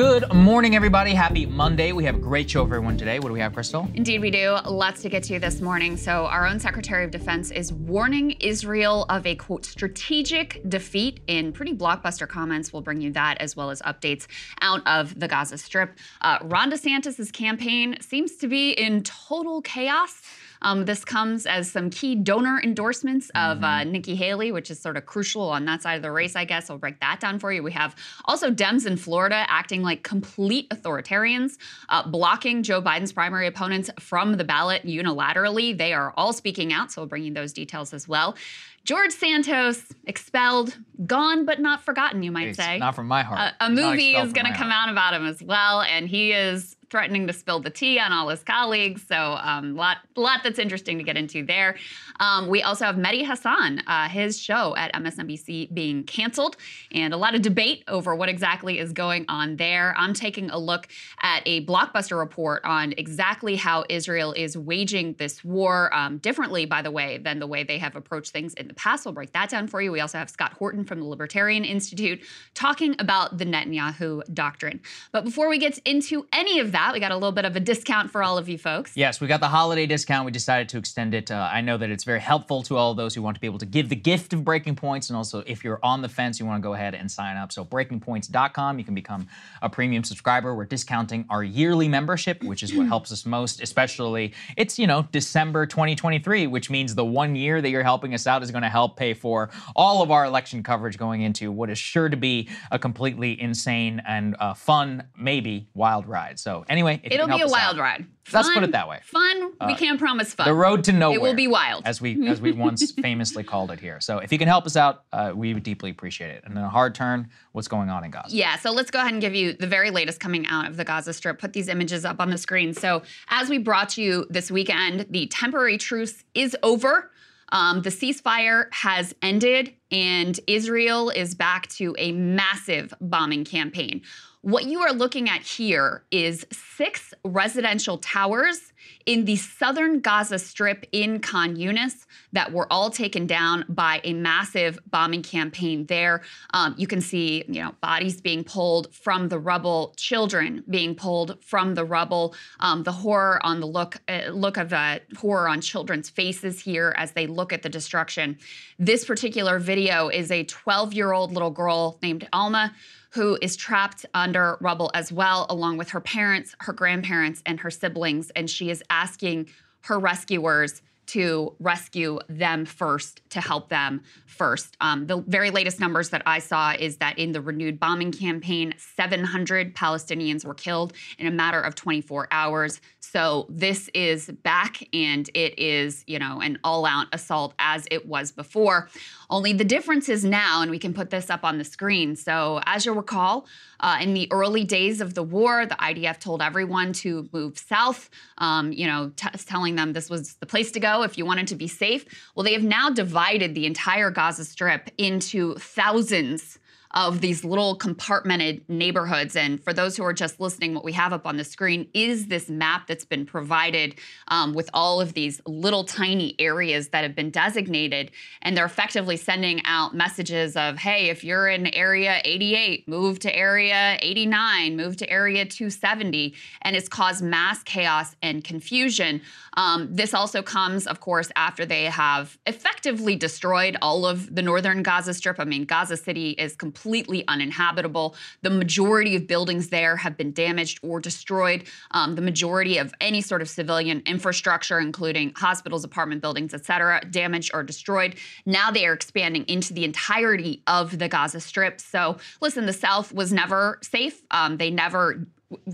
Good morning, everybody. Happy Monday. We have a great show for everyone today. What do we have, Krystal? Indeed, we do. Lots to get to this morning. So, our own Secretary of Defense is warning Israel of a quote strategic defeat in pretty blockbuster comments. We'll bring you that as well as updates out of the Gaza Strip. Uh, Ron DeSantis' campaign seems to be in total chaos. Um, this comes as some key donor endorsements of mm-hmm. uh, Nikki Haley, which is sort of crucial on that side of the race, I guess. I'll break that down for you. We have also Dems in Florida acting like complete authoritarians, uh, blocking Joe Biden's primary opponents from the ballot unilaterally. They are all speaking out, so we'll bring you those details as well. George Santos expelled, gone but not forgotten, you might it's say. Not from my heart. Uh, a movie is going to come heart. out about him as well, and he is threatening to spill the tea on all his colleagues. So a um, lot, lot that's interesting to get into there. Um, we also have Mehdi Hasan, uh, his show at MSNBC being canceled, and a lot of debate over what exactly is going on there. I'm taking a look at a blockbuster report on exactly how Israel is waging this war um, differently, by the way, than the way they have approached things in the past. We'll break that down for you. We also have Scott Horton from the Libertarian Institute talking about the Netanyahu doctrine. But before we get into any of that, that. We got a little bit of a discount for all of you folks. Yes, we got the holiday discount. We decided to extend it. Uh, I know that it's very helpful to all those who want to be able to give the gift of Breaking Points. And also, if you're on the fence, you want to go ahead and sign up. So, breakingpoints.com, you can become a premium subscriber. We're discounting our yearly membership, which is what helps us most, especially it's, you know, December 2023, which means the one year that you're helping us out is going to help pay for all of our election coverage going into what is sure to be a completely insane and uh, fun, maybe wild ride. So, Anyway, it'll be a wild out, ride. Fun, Let's put it that way. Fun. Uh, we can't promise fun. The road to nowhere. It will be wild, as we as we once famously called it here. So if you can help us out, uh, we would deeply appreciate it. And then a hard turn. What's going on in Gaza? Yeah. So let's go ahead and give you the very latest coming out of the Gaza Strip. Put these images up on the screen. So as we brought you this weekend, the temporary truce is over. Um, the ceasefire has ended, and Israel is back to a massive bombing campaign. What you are looking at here is six residential towers in the southern Gaza Strip in Khan Yunis that were all taken down by a massive bombing campaign there. Um, you can see, you know, bodies being pulled from the rubble, children being pulled from the rubble. Um, the horror on the look uh, look of uh, horror on children's faces here as they look at the destruction. This particular video is a 12 year old little girl named Alma who is trapped under rubble as well, along with her parents, her grandparents, and her siblings. And she is asking her rescuers to rescue them first, to help them first. Um, the very latest numbers that I saw is that in the renewed bombing campaign, 700 Palestinians were killed in a matter of 24 hours. So this is back and it is, you know, an all out assault as it was before. Only the difference is now, and we can put this up on the screen. So, as you'll recall, uh, in the early days of the war, the IDF told everyone to move south, um, you know, t- telling them this was the place to go if you wanted to be safe. Well, they have now divided the entire Gaza Strip into thousands of these little compartmented neighborhoods. And for those who are just listening, what we have up on the screen is this map that's been provided um, with all of these little tiny areas that have been designated. And they're effectively sending out messages of, hey, if you're in area 88, move to area 89, move to area 270. And it's caused mass chaos and confusion. Um, this also comes, of course, after they have effectively destroyed all of the northern Gaza Strip. I mean, Gaza City is completely completely uninhabitable. The majority of buildings there have been damaged or destroyed. Um, the majority of any sort of civilian infrastructure, including hospitals, apartment buildings, et cetera, damaged or destroyed. Now they are expanding into the entirety of the Gaza Strip. So, listen, the South was never safe. Um, they never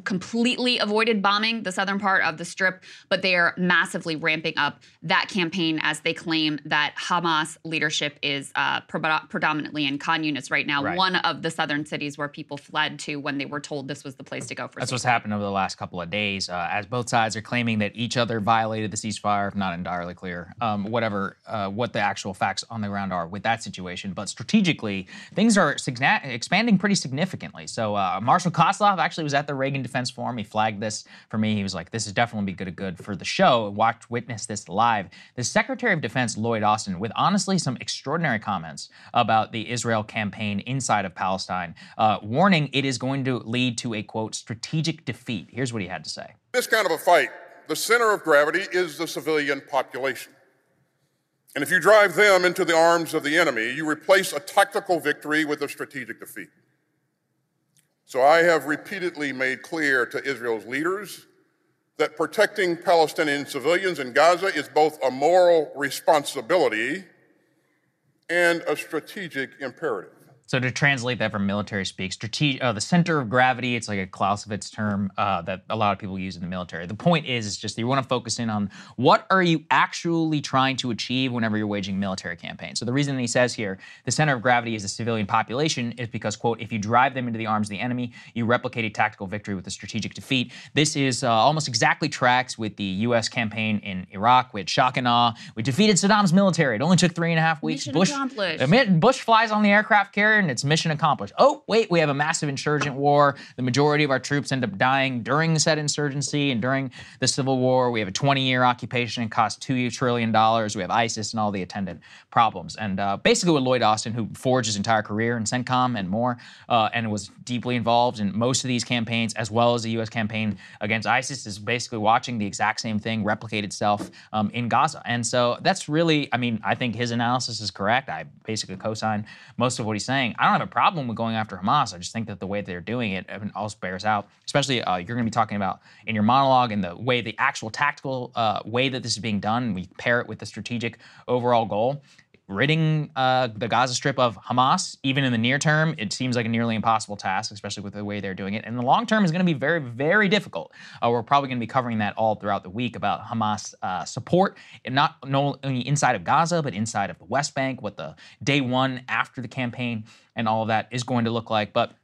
completely avoided bombing the southern part of the strip, but they are massively ramping up that campaign as they claim that Hamas leadership is uh, pre- predominantly in Khan Yunis right now, right. one of the southern cities where people fled to when they were told this was the place to go for. That's what's happened over the last couple of days, uh, as both sides are claiming that each other violated the ceasefire. Not entirely clear, um, whatever uh, what the actual facts on the ground are with that situation, but strategically things are expanding pretty significantly. So uh, Marshall Kosloff actually was at the Reagan Defense Forum. He flagged this for me. He was like, "This is definitely be good, good for the show." Watch, witness this live. The Secretary of Defense Lloyd Austin, with honestly some extraordinary comments about the Israel campaign inside of Palestine, uh, warning it is going to lead to a quote strategic defeat. Here's what he had to say: This kind of a fight, the center of gravity is the civilian population. And if you drive them into the arms of the enemy, you replace a tactical victory with a strategic defeat. So I have repeatedly made clear to Israel's leaders that protecting Palestinian civilians in Gaza is both a moral responsibility and a strategic imperative. So to translate that from military speak, strategic, uh, the center of gravity, it's like a Clausewitz term uh, that a lot of people use in the military. The point is, is just you want to focus in on what are you actually trying to achieve whenever you're waging military campaigns. So the reason he says here, the center of gravity is the civilian population is because, quote, if you drive them into the arms of the enemy, you replicate a tactical victory with a strategic defeat. This is uh, almost exactly tracks with the U.S. campaign in Iraq. We had shock and awe. We defeated Saddam's military. It only took three and a half weeks. Mission Bush, accomplished. Bush flies on the aircraft carrier and it's mission accomplished. Oh, wait, we have a massive insurgent war. The majority of our troops end up dying during said insurgency and during the Civil War. We have a 20 year occupation and cost $2 trillion. We have ISIS and all the attendant problems. And uh, basically, with Lloyd Austin, who forged his entire career in CENTCOM and more, uh, and was deeply involved in most of these campaigns, as well as the U.S. campaign against ISIS, is basically watching the exact same thing replicate itself um, in Gaza. And so that's really, I mean, I think his analysis is correct. I basically co sign most of what he's saying. I don't have a problem with going after Hamas. I just think that the way they're doing it also bears out. Especially, uh, you're going to be talking about in your monologue and the way the actual tactical uh, way that this is being done. We pair it with the strategic overall goal ridding uh, the Gaza Strip of Hamas, even in the near term, it seems like a nearly impossible task, especially with the way they're doing it. And the long term is going to be very, very difficult. Uh, we're probably going to be covering that all throughout the week about Hamas uh, support, and not only inside of Gaza, but inside of the West Bank, what the day one after the campaign and all of that is going to look like. But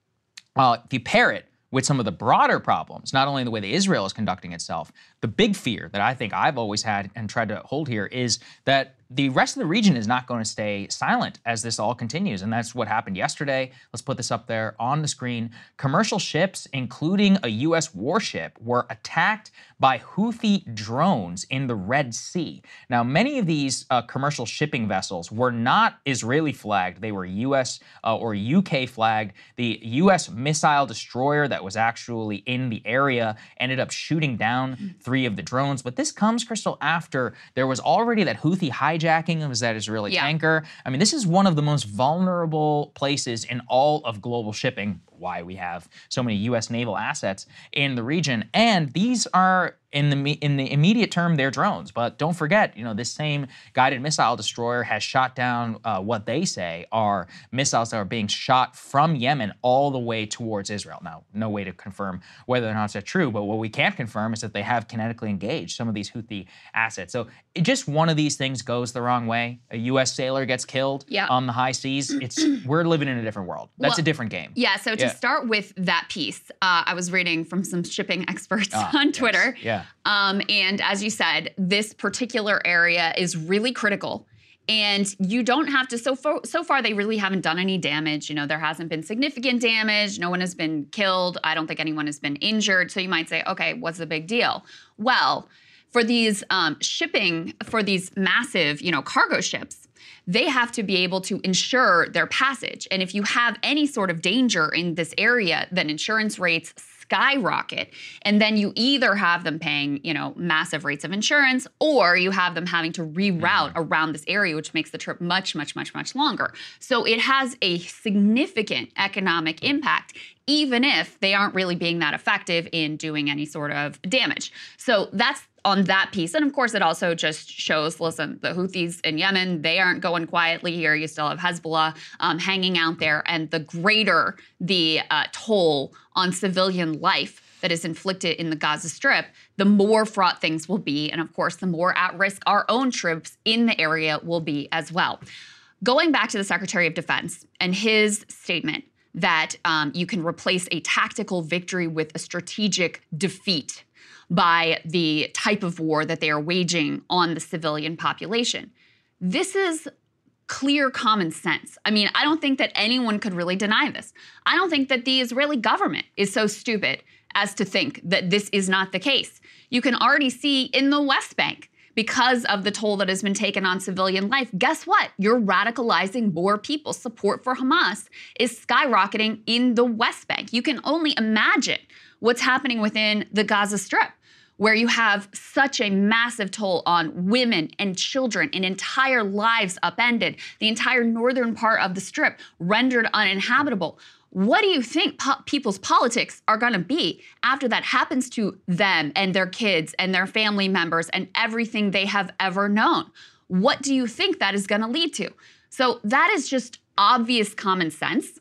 uh, if you pair it with some of the broader problems, not only the way that Israel is conducting itself, the big fear that I think I've always had and tried to hold here is that the rest of the region is not going to stay silent as this all continues. And that's what happened yesterday. Let's put this up there on the screen. Commercial ships, including a U.S. warship, were attacked by Houthi drones in the Red Sea. Now, many of these uh, commercial shipping vessels were not Israeli flagged, they were U.S. Uh, or UK flagged. The U.S. missile destroyer that was actually in the area ended up shooting down three of the drones. But this comes, Krystal, after there was already that Houthi hijack hijacking of that Israeli Yeah. tanker. I mean, this is one of the most vulnerable places in all of global shipping. Why we have so many U.S. naval assets in the region, and these are in the in the immediate term they're drones. But don't forget, you know, this same guided missile destroyer has shot down uh, what they say are missiles that are being shot from Yemen all the way towards Israel. Now, no way to confirm whether or not that's true, but what we can confirm is that they have kinetically engaged some of these Houthi assets. So it, just one of these things goes the wrong way. A U.S. sailor gets killed Yeah. on the high seas. It's we're living in a different world. That's Well, a different game. Yeah, so to Yeah. start with that piece, uh, I was reading from some shipping experts Ah, on yes. Twitter. Yeah. Um, and as you said, this particular area is really critical. And you don't have to. So far, so far, they really haven't done any damage. You know, there hasn't been significant damage. No one has been killed. I don't think anyone has been injured. So you might say, okay, what's the big deal? Well, for these um, shipping, for these massive, you know, cargo ships, they have to be able to insure their passage. And if you have any sort of danger in this area, then insurance rates skyrocket. And then you either have them paying, you know, massive rates of insurance or you have them having to reroute mm-hmm. around this area, which makes the trip much, much, much, much longer. So it has a significant economic impact, even if they aren't really being that effective in doing any sort of damage. So that's on that piece. And of course, it also just shows listen, the Houthis in Yemen, they aren't going quietly here. You still have Hezbollah um, hanging out there. And the greater the uh, toll on civilian life that is inflicted in the Gaza Strip, the more fraught things will be. And of course, the more at risk our own troops in the area will be as well. Going back to the Secretary of Defense and his statement that um, you can replace a tactical victory with a strategic defeat by the type of war that they are waging on the civilian population. This is clear common sense. I mean, I don't think that anyone could really deny this. I don't think that the Israeli government is so stupid as to think that this is not the case. You can already see in the West Bank because of the toll that has been taken on civilian life. Guess what? You're radicalizing more people. Support for Hamas is skyrocketing in the West Bank. You can only imagine what's happening within the Gaza Strip where you have such a massive toll on women and children and entire lives upended, the entire northern part of the strip rendered uninhabitable. What do you think po- people's politics are going to be after that happens to them and their kids and their family members and everything they have ever known? What do you think that is going to lead to? So, that is just obvious common sense.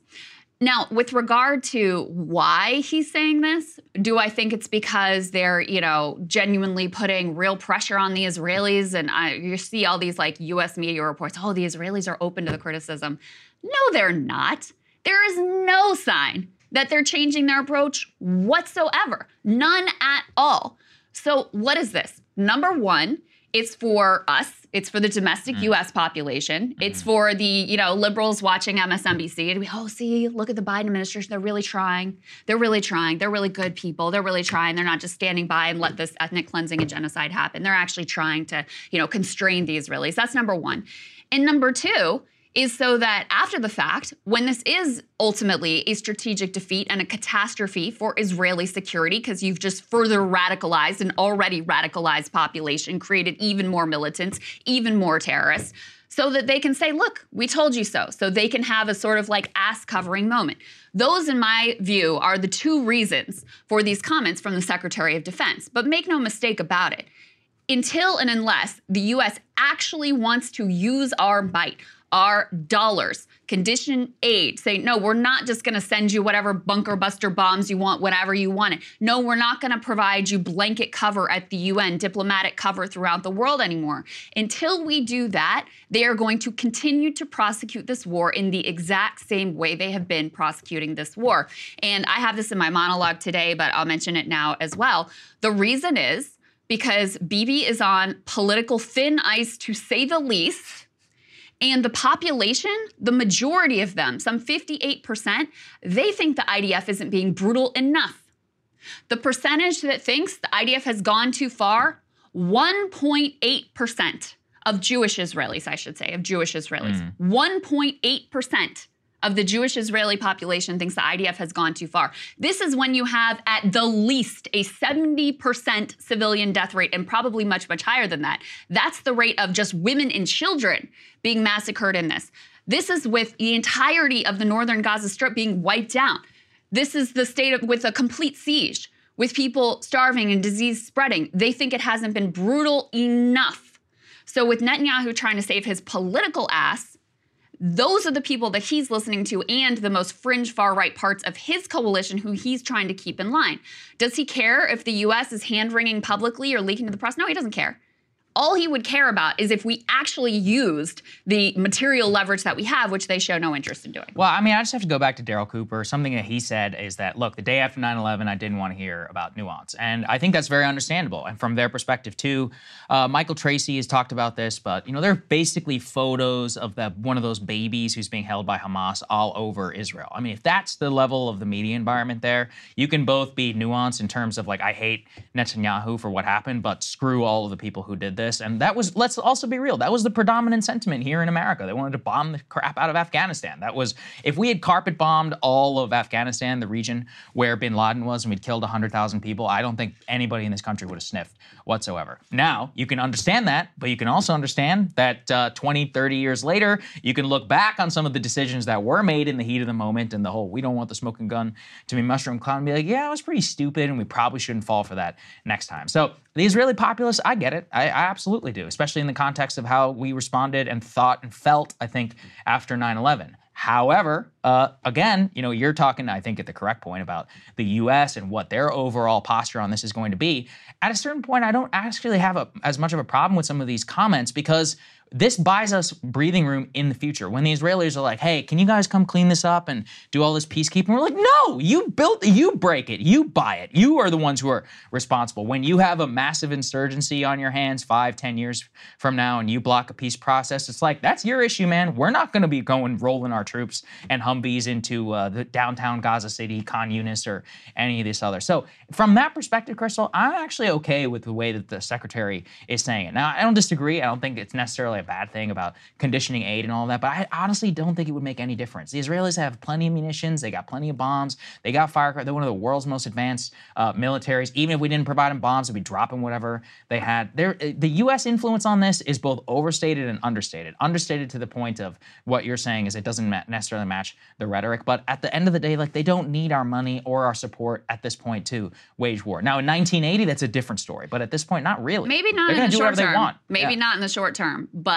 Now, with regard to why he's saying this, do I think it's because they're, you know, genuinely putting real pressure on the Israelis? And I, you see all these like US media reports, oh, the Israelis are open to the criticism. No, they're not. There is no sign that they're changing their approach whatsoever. None at all. So, what is this? Number one, it's for us. It's for the domestic mm. U.S. population. Mm-hmm. It's for the you know liberals watching MSNBC and we oh see look at the Biden administration. They're really trying. They're really trying. They're really good people. They're really trying. They're not just standing by and let this ethnic cleansing and genocide happen. They're actually trying to you know constrain the Israelis. That's number one. And number two is so that after the fact, when this is ultimately a strategic defeat and a catastrophe for Israeli security, because you've just further radicalized an already radicalized population, created even more militants, even more terrorists, so that they can say, look, we told you so. So they can have a sort of like ass covering moment. Those, in my view, are the two reasons for these comments from the Secretary of Defense. But make no mistake about it until and unless the US actually wants to use our might, our dollars, condition aid, say, no, we're not just to send you whatever bunker buster bombs you want whenever you want it. No, we're not to provide you blanket cover at the UN, diplomatic cover throughout the world anymore. Until we do that, they are going to continue to prosecute this war in the exact same way they have been prosecuting this war. And I have this in my monologue today, but I'll mention it now as well. The reason is because Bibi is on political thin ice, to say the least. And the population, the majority of them, some 58%, they think the IDF isn't being brutal enough. The percentage that thinks the IDF has gone too far, 1.8% of Jewish Israelis, I should say, of Jewish Israelis. Mm. 1.8% of the Jewish Israeli population thinks the IDF has gone too far. This is when you have, at the least, a 70% civilian death rate, and probably much, much higher than that. That's the rate of just women and children being massacred in this. This is with the entirety of the northern Gaza Strip being wiped out. This is the state of, with a complete siege, with people starving and disease spreading. They think it hasn't been brutal enough. So, with Netanyahu trying to save his political ass, those are the people that he's listening to and the most fringe far right parts of his coalition who he's trying to keep in line. Does he care if the US is hand wringing publicly or leaking to the press? No, he doesn't care all he would care about is if we actually used the material leverage that we have, which they show no interest in doing. Well, I mean, I just have to go back to Daryl Cooper. Something that he said is that, look, the day after 9 11, I didn't want to hear about nuance. And I think that's very understandable. And from their perspective, too, uh, Michael Tracey has talked about this, but, you know, there are basically photos of the, one of those babies who's being held by Hamas all over Israel. I mean, if that's the level of the media environment there, you can both be nuanced in terms of, like, I hate Netanyahu for what happened, but screw all of the people who did this. And that was, let's also be real, that was the predominant sentiment here in America. They wanted to bomb the crap out of Afghanistan. That was, if we had carpet bombed all of Afghanistan, the region where bin Laden was, and we'd killed 100,000 people, I don't think anybody in this country would have sniffed whatsoever. Now, you can understand that, but you can also understand that uh, 20, 30 years later, you can look back on some of the decisions that were made in the heat of the moment and the whole, we don't want the smoking gun to be mushroom cloud, and be like, yeah, it was pretty stupid, and we probably shouldn't fall for that next time. So the Israeli populace, I get it. I, I, absolutely do, especially in the context of how we responded and thought and felt, I think, after 9 11. However, uh, again, you know, you're talking, I think, at the correct point about the U.S. and what their overall posture on this is going to be. At a certain point, I don't actually have a, as much of a problem with some of these comments because this buys us breathing room in the future. When the Israelis are like, hey, can you guys come clean this up and do all this peacekeeping? We're like, no, you built you break it, you buy it. You are the ones who are responsible. When you have a massive insurgency on your hands five, ten years from now and you block a peace process, it's like, that's your issue, man. We're not going to be going rolling our troops and Humvees into uh, the downtown Gaza City, Khan Yunis, or any of this other. So from that perspective, Krystal, I'm actually okay with the way that the secretary is saying it. Now, I don't disagree. I don't think it's necessarily a bad thing about conditioning aid and all that, but I honestly don't think it would make any difference. The Israelis have plenty of munitions, they got plenty of bombs, they got firecrackers. They're one of the world's most advanced uh, militaries. Even if we didn't provide them bombs, they'd be dropping whatever they had. There, uh, the U.S. influence on this is both overstated and understated. Understated to the point of what you're saying is it doesn't necessarily match the rhetoric, but at the end of the day, like they don't need our money or our support at this point to wage war. Now in 1980, that's a different story, but at this point, not really. Maybe not They're in the short term. Maybe yeah. not in the short term, but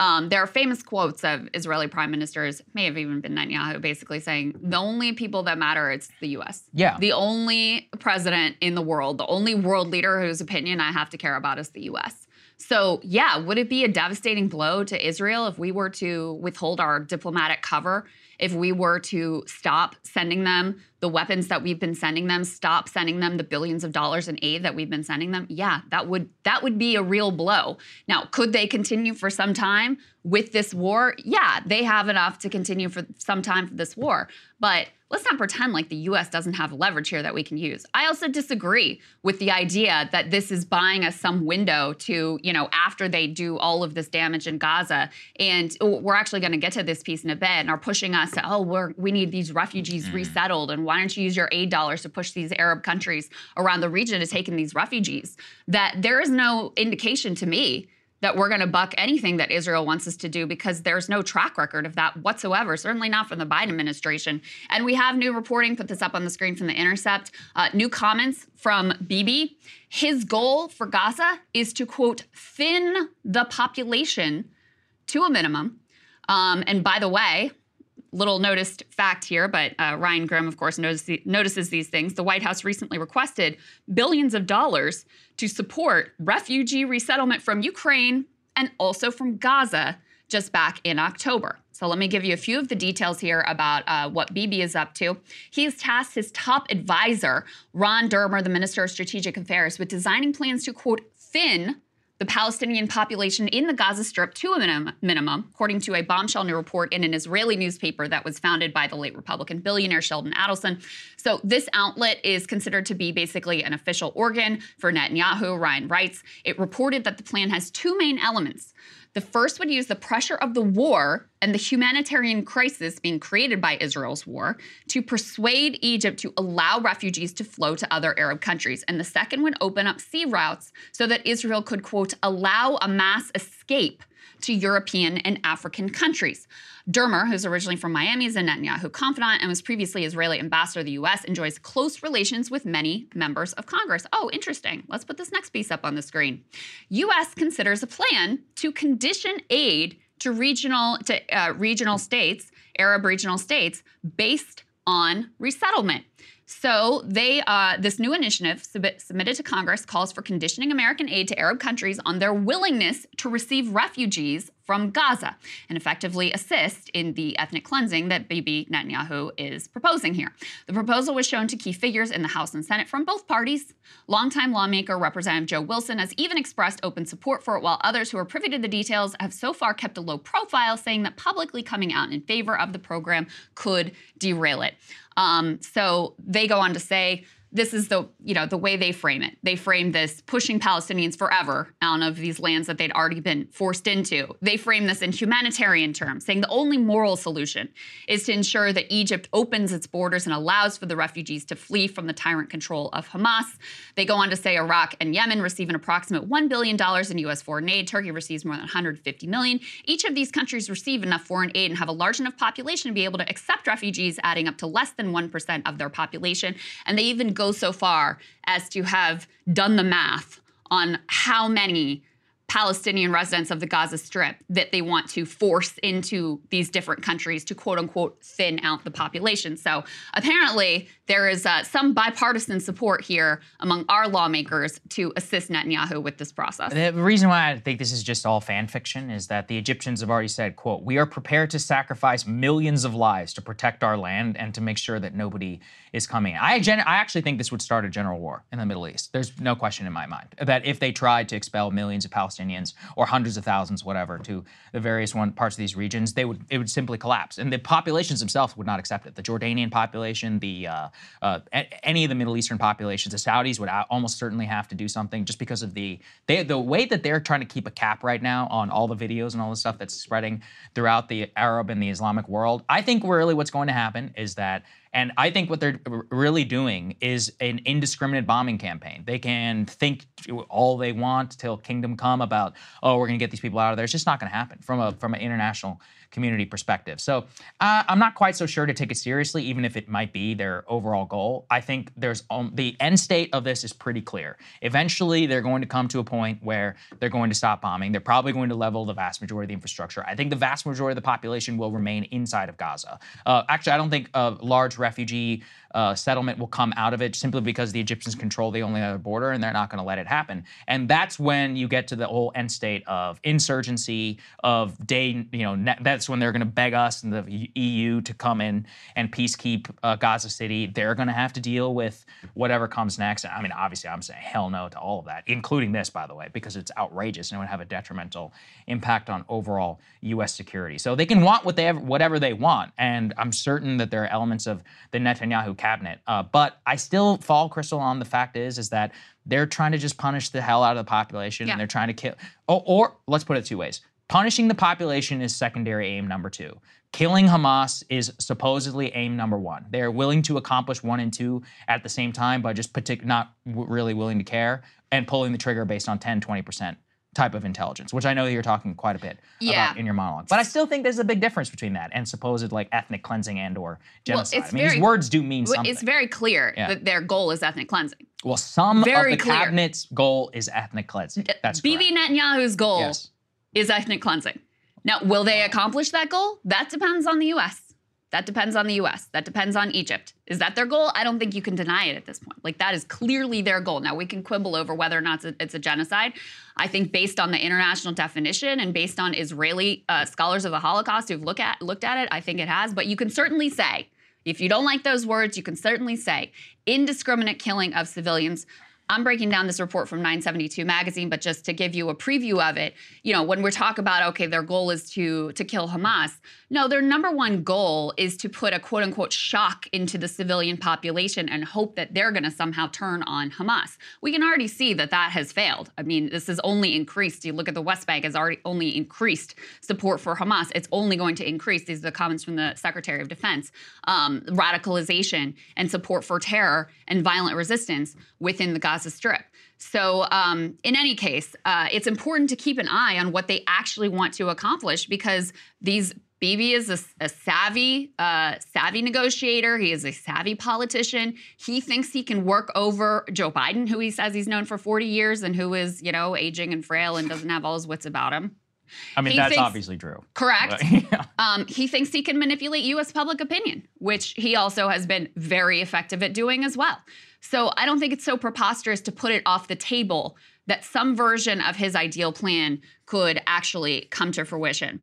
um, there are famous quotes of Israeli prime ministers, may have even been Netanyahu, basically saying the only people that matter it's the U.S. Yeah. The only president in the world, the only world leader whose opinion I have to care about is the U.S. So, yeah, would it be a devastating blow to Israel if we were to withhold our diplomatic cover if we were to stop sending them the weapons that we've been sending them, stop sending them the billions of dollars in aid that we've been sending them, yeah, that would that would be a real blow. Now, could they continue for some time with this war? Yeah, they have enough to continue for some time for this war. But let's not pretend like the US doesn't have leverage here that we can use. I also disagree with the idea that this is buying us some window to, you know, after they do all of this damage in Gaza and we're actually going to get to this piece in a bit and are pushing us to, oh, we're, we need these refugees mm. resettled and why don't you use your aid dollars to push these Arab countries around the region to take in these refugees? That there is no indication to me that we're going to buck anything that Israel wants us to do because there's no track record of that whatsoever, certainly not from the Biden administration. And we have new reporting, put this up on the screen from The Intercept, uh, new comments from Bibi. His goal for Gaza is to, quote, thin the population to a minimum. Um, and by the way, little noticed fact here, but uh, Ryan Grim, of course, notice, notices these things. The White House recently requested billions of dollars to support refugee resettlement from Ukraine and also from Gaza just back in October. So let me give you a few of the details here about uh, what Bibi is up to. He has tasked his top advisor, Ron Dermer, the Minister of Strategic Affairs, with designing plans to, quote, thin the Palestinian population in the Gaza Strip to a minimum, minimum, according to a bombshell new report in an Israeli newspaper that was founded by the late Republican billionaire Sheldon Adelson. So, this outlet is considered to be basically an official organ for Netanyahu, Ryan writes. It reported that the plan has two main elements. The first would use the pressure of the war and the humanitarian crisis being created by Israel's war to persuade Egypt to allow refugees to flow to other Arab countries. And the second would open up sea routes so that Israel could, quote, allow a mass escape to European and African countries. Dermer, who's originally from Miami, is a Netanyahu confidant and was previously Israeli ambassador to the U.S., enjoys close relations with many members of Congress. Oh, interesting. Let's put this next piece up on the screen. U.S. considers a plan to condition aid to regional to uh, regional states, Arab regional states, based on resettlement. So they, uh, this new initiative submit, submitted to Congress calls for conditioning American aid to Arab countries on their willingness to receive refugees from Gaza and effectively assist in the ethnic cleansing that Bibi Netanyahu is proposing here. The proposal was shown to key figures in the House and Senate from both parties. Longtime lawmaker Representative Joe Wilson has even expressed open support for it, while others who are privy to the details have so far kept a low profile, saying that publicly coming out in favor of the program could derail it. Um, so they go on to say this is the you know the way they frame it. They frame this pushing Palestinians forever out of these lands that they'd already been forced into. They frame this in humanitarian terms, saying the only moral solution is to ensure that Egypt opens its borders and allows for the refugees to flee from the tyrant control of Hamas. They go on to say Iraq and Yemen receive an approximate $1 billion in U.S. foreign aid. Turkey receives more than 150 million. Each of these countries receive enough foreign aid and have a large enough population to be able to accept refugees, adding up to less than 1% of their population. And they even go so far as to have done the math on how many Palestinian residents of the Gaza Strip that they want to force into these different countries to quote unquote thin out the population. So apparently, there is uh, some bipartisan support here among our lawmakers to assist Netanyahu with this process. The reason why I think this is just all fan fiction is that the Egyptians have already said, quote, we are prepared to sacrifice millions of lives to protect our land and to make sure that nobody is coming. I, gen- I actually think this would start a general war in the Middle East. There's no question in my mind that if they tried to expel millions of Palestinians or hundreds of thousands, whatever, to the various one parts of these regions, they would it would simply collapse, and the populations themselves would not accept it. The Jordanian population, the uh, uh, any of the Middle Eastern populations, the Saudis would almost certainly have to do something just because of the they, the way that they're trying to keep a cap right now on all the videos and all the stuff that's spreading throughout the Arab and the Islamic world. I think really what's going to happen is that and I think what they're really doing is an indiscriminate bombing campaign. They can think all they want till kingdom come about, oh, we're going to get these people out of there. It's just not going to happen from a from an international community perspective. So uh, I'm not quite so sure to take it seriously, even if it might be their overall goal. I think there's um, the end state of this is pretty clear. Eventually, they're going to come to a point where they're going to stop bombing. They're probably going to level the vast majority of the infrastructure. I think the vast majority of the population will remain inside of Gaza. Uh, actually, I don't think a large refugee uh, settlement will come out of it simply because the Egyptians control the only other border and they're not going to let it happen. And that's when you get to the whole end state of insurgency, of day, you know, ne- that's when they're going to beg us and the EU to come in and peacekeep uh, Gaza City. They're going to have to deal with whatever comes next. I mean, obviously, I'm saying hell no to all of that, including this, by the way, because it's outrageous and it would have a detrimental impact on overall U.S. security. So they can want what they ever, whatever they want, and I'm certain that there are elements of the Netanyahu cabinet. Uh, but I still fall, Krystal on the fact is is that they're trying to just punish the hell out of the population, Yeah. and they're trying to kill. Or, or let's put it two ways: punishing the population is secondary aim number two. Killing Hamas is supposedly aim number one. They're willing to accomplish one and two at the same time, but just partic- not w- really willing to care and pulling the trigger based on 10, 20 percent type of intelligence, which I know you're talking quite a bit Yeah. about in your monologue. But I still think there's a big difference between that and supposed like ethnic cleansing and or genocide. it's I mean, very- these words do mean something. It's very clear Yeah. that their goal is ethnic cleansing. well, some very of the clear. cabinet's goal is ethnic cleansing. That's Bibi correct. Netanyahu's goal Yes. is ethnic cleansing. Now, will they accomplish that goal? That depends on the U.S. That depends on the U.S. That depends on Egypt. Is that their goal? I don't think you can deny it at this point. Like that is clearly their goal. Now we can quibble over whether or not it's a, it's a genocide. I think based on the international definition and based on Israeli uh, scholars of the Holocaust who've looked at looked at it, I think it has. But you can certainly say, if you don't like those words, you can certainly say indiscriminate killing of civilians I'm breaking down this report from 972 magazine, but just to give you a preview of it, you know, when we're talking about okay, their goal is to to kill Hamas. No, their number one goal is to put a quote unquote shock into the civilian population and hope that they're going to somehow turn on Hamas. We can already see that that has failed. I mean, this has only increased. You look at the West Bank has already only increased support for Hamas. It's only going to increase. These are the comments from the Secretary of Defense. Um, radicalization and support for terror and violent resistance within the Gaza Strip. So, um, in any case, uh, it's important to keep an eye on what they actually want to accomplish because these Bibi is a, a savvy, uh, savvy negotiator. He is a savvy politician. He thinks he can work over Joe Biden, who he says he's known for 40 years and who is, you know, aging and frail and doesn't have all his wits about him. I mean, He that's thinks- obviously true. Correct. But, yeah. Um, he thinks he can manipulate U.S. public opinion, which he also has been very effective at doing as well. So I don't think it's so preposterous to put it off the table that some version of his ideal plan could actually come to fruition.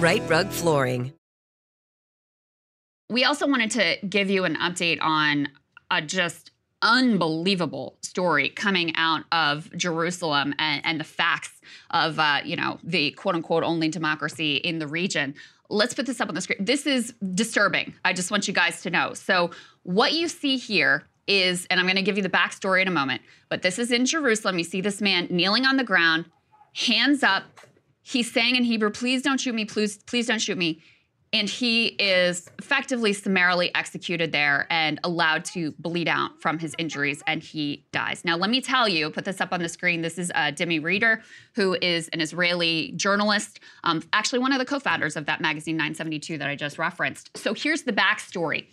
Rite Rug Flooring. We also wanted to give you an update on a just unbelievable story coming out of Jerusalem and, and the facts of, uh, you know, the quote unquote only democracy in the region. Let's put this up on the screen. This is disturbing. I just want you guys to know. So, what you see here is, and I'm going to give you the backstory in a moment, but this is in Jerusalem. You see this man kneeling on the ground, hands up. He's saying in Hebrew, please don't shoot me, please, please don't shoot me. And he is effectively summarily executed there and allowed to bleed out from his injuries and he dies. Now let me tell you put this up on the screen this is uh, Dimi Reider who is an israeli journalist um, actually one of the co-founders of that magazine 972 that i just referenced. So here's the backstory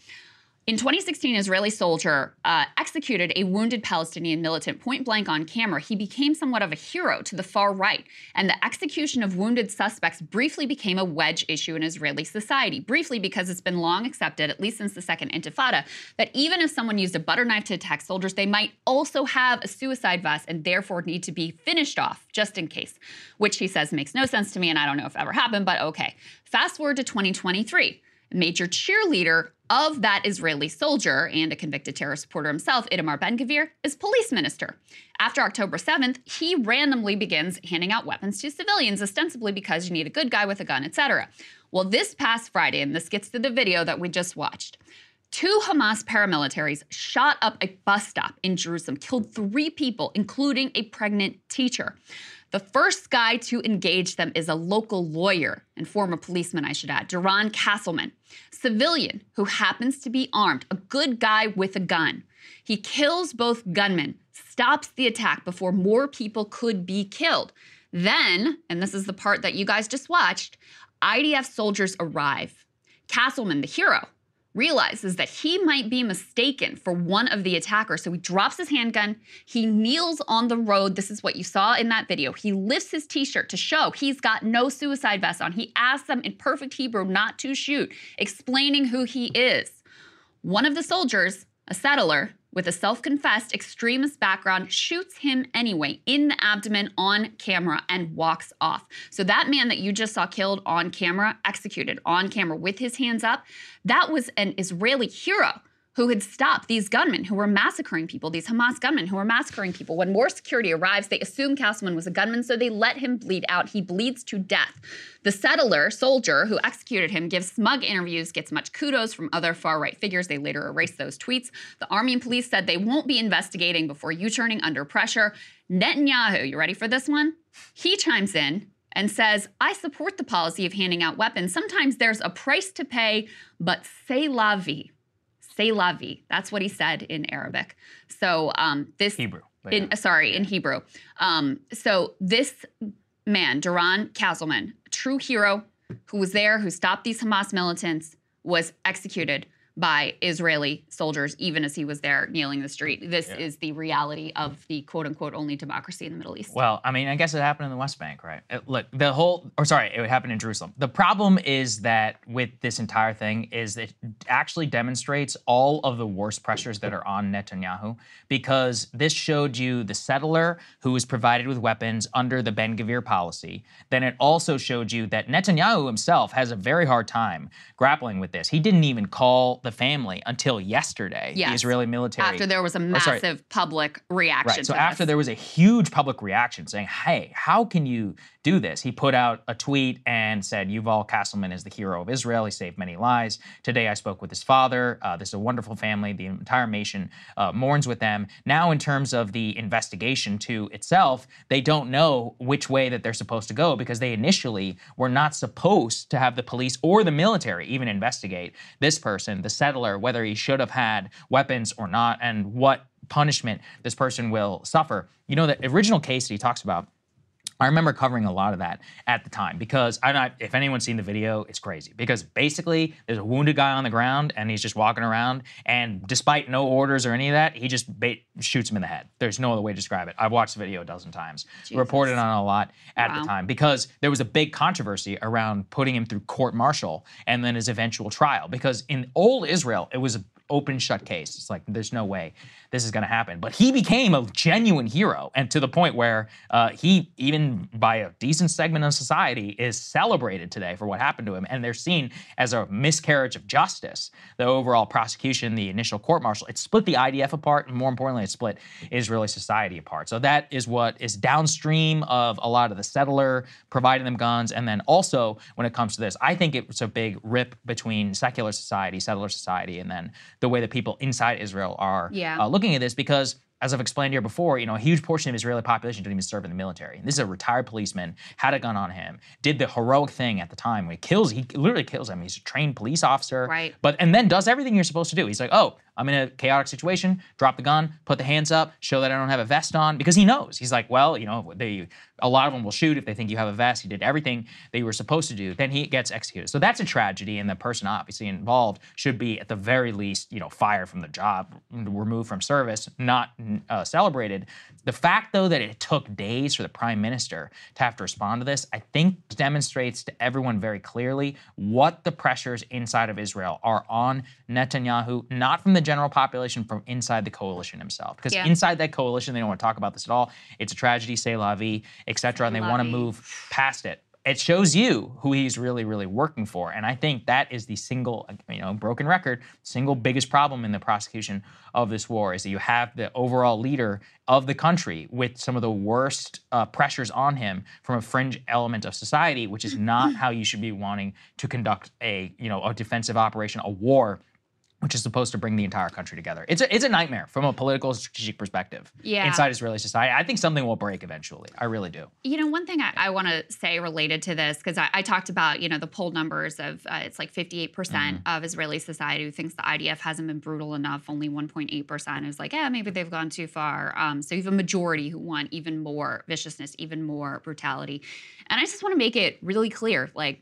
in 2016, an Israeli soldier uh, executed a wounded Palestinian militant point blank on camera. He became somewhat of a hero to the far right, and the execution of wounded suspects briefly became a wedge issue in Israeli society. Briefly, because it's been long accepted, at least since the Second Intifada, that even if someone used a butter knife to attack soldiers, they might also have a suicide vest and therefore need to be finished off just in case, which he says makes no sense to me, and I don't know if it ever happened, but okay. Fast forward to 2023 major cheerleader of that Israeli soldier and a convicted terrorist supporter himself, Itamar Ben Gvir, is police minister. After October 7th, he randomly begins handing out weapons to civilians, ostensibly because you need a good guy with a gun, etc. Well, this past Friday, and this gets to the video that we just watched, Two Hamas paramilitaries shot up a bus stop in Jerusalem, killed three people, including a pregnant teacher. The first guy to engage them is a local lawyer and former policeman, I should add, Doron Castleman, civilian who happens to be armed, a good guy with a gun. He kills both gunmen, stops the attack before more people could be killed. Then, and this is the part that you guys just watched, IDF soldiers arrive. Castleman, the hero, realizes that he might be mistaken for one of the attackers. So he drops his handgun, he kneels on the road. This is what you saw in that video. He lifts his t shirt to show he's got no suicide vest on. He asks them in perfect Hebrew not to shoot, explaining who he is. One of the soldiers, a settler, with a self confessed extremist background shoots him anyway in the abdomen on camera and walks off. So, that man that you just saw killed on camera, executed on camera with his hands up, that was an Israeli hero who had stopped these gunmen who were massacring people, these Hamas gunmen who were massacring people. When more security arrives, they assume Castleman was a gunman, so they let him bleed out. He bleeds to death. The settler soldier who executed him gives smug interviews, gets much kudos from other far right figures. They later erase those tweets. The army and police said they won't be investigating before U turning under pressure. Netanyahu, you ready for this one? He chimes in and says, I support the policy of handing out weapons. Sometimes there's a price to pay, but c'est la vie. C'est la vie. That's what he said in Arabic. So um, this Hebrew. In, sorry, in Hebrew. Um, so this man, Doron Castleman, true hero, who was there, who stopped these Hamas militants, was executed by Israeli soldiers, even as he was there kneeling in the street. This Yeah. is the reality of the quote unquote only democracy in the Middle East. Well, I mean, I guess it happened in the West Bank, right? It- look, the whole, or sorry, it happened in Jerusalem. The problem is that with this entire thing is it actually demonstrates all of the worst pressures that are on Netanyahu because this showed you the settler who was provided with weapons under the Ben Gvir policy. Then it also showed you that Netanyahu himself has a very hard time grappling with this. He didn't even call the family until yesterday. Yes. The Israeli military. after there was a oh, sorry, massive public reaction. Right. So after this. there was a huge public reaction saying, "Hey, how can you do this?" He put out a tweet and said, "Yuval Castleman is the hero of Israel. He saved many lives. Today I spoke with his father. Uh, this is a wonderful family. The entire nation uh, mourns with them." Now, in terms of the investigation to itself, they don't know which way that they're supposed to go because they initially were not supposed to have the police or the military even investigate this person, the settler, whether he should have had weapons or not, and what punishment this person will suffer. You know, the original case that he talks about. I remember covering a lot of that at the time because not, if anyone's seen the video, it's crazy. Because basically, there's a wounded guy on the ground and he's just walking around, and despite no orders or any of that, he just ba- shoots him in the head. There's no other way to describe it. I've watched the video a dozen times, reported on a lot at Wow. the time because there was a big controversy around putting him through court martial and then his eventual trial. Because in old Israel, it was open shut case. It's like there's no way this is going to happen. But he became a genuine hero, and to the point where uh, he, even by a decent segment of society, is celebrated today for what happened to him, and they're seen as a miscarriage of justice. The overall prosecution, the initial court martial, it split the IDF apart, and more importantly, it split Israeli society apart. So that is what is downstream of a lot of the settler providing them guns, and then also when it comes to this, I think it's a big rip between secular society, settler society, and then the way that people inside Israel are Yeah. uh, looking at this because as I've explained here before, you know, a huge portion of Israeli population didn't even serve in the military. And This is a retired policeman, had a gun on him, did the heroic thing at the time he kills, he literally kills him. He's a trained police officer. Right. But and then does everything you're supposed to do. He's like, oh, I'm in a chaotic situation, drop the gun, put the hands up, show that I don't have a vest on, because he knows. He's like, well, you know, they a lot of them will shoot if they think you have a vest. He did everything that you were supposed to do. Then he gets executed. So that's a tragedy, and the person obviously involved should be at the very least, you know, fired from the job, removed from service, not uh, celebrated. The fact, though, that it took days for the prime minister to have to respond to this, I think demonstrates to everyone very clearly what the pressures inside of Israel are on Netanyahu, not from the general population, from inside the coalition himself. Because Yeah. inside that coalition, they don't want to talk about this at all. It's a tragedy, say la vie, et cetera, and they want to move past it. It shows you who he's really, really working for. And I think that is the single, you know, broken record, single biggest problem in the prosecution of this war is that you have the overall leader of the country with some of the worst uh, pressures on him from a fringe element of society, which is not how you should be wanting to conduct a, you know, a defensive operation, a war which is supposed to bring the entire country together. It's a, it's a nightmare from a political strategic perspective Yeah. inside Israeli society. I think something will break eventually. I really do. You know, one thing I, I want to say related to this, because I, I talked about, you know, the poll numbers of uh, it's like 58% Mm-hmm. of Israeli society who thinks the IDF hasn't been brutal enough. Only 1.8% is like, yeah, maybe they've gone too far. Um, so you have a majority who want even more viciousness, even more brutality. And I just want to make it really clear like,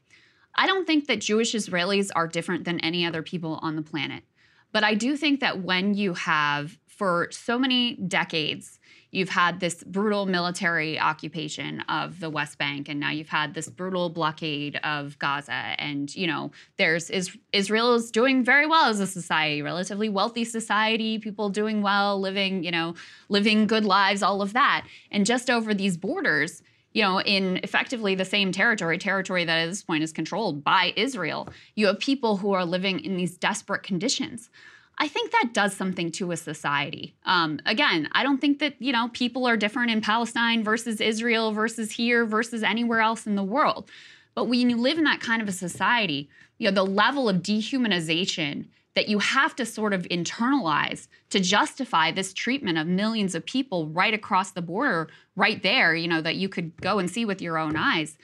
I don't think that Jewish Israelis are different than any other people on the planet. But I do think that when you have for so many decades, you've had this brutal military occupation of the West Bank, and now you've had this brutal blockade of Gaza. And you know, there's is, Israel is doing very well as a society, relatively wealthy society, people doing well, living, you know, living good lives, all of that. And just over these borders, you know, in effectively the same territory, territory that at this point is controlled by Israel, you have people who are living in these desperate conditions. I think that does something to a society. Um, again, I don't think that you know people are different in Palestine versus Israel versus here versus anywhere else in the world. But when you live in that kind of a society, you know the level of dehumanization that you have to sort of internalize to justify this treatment of millions of people right across the border, right there, you know, that you could go and see with your own eyes.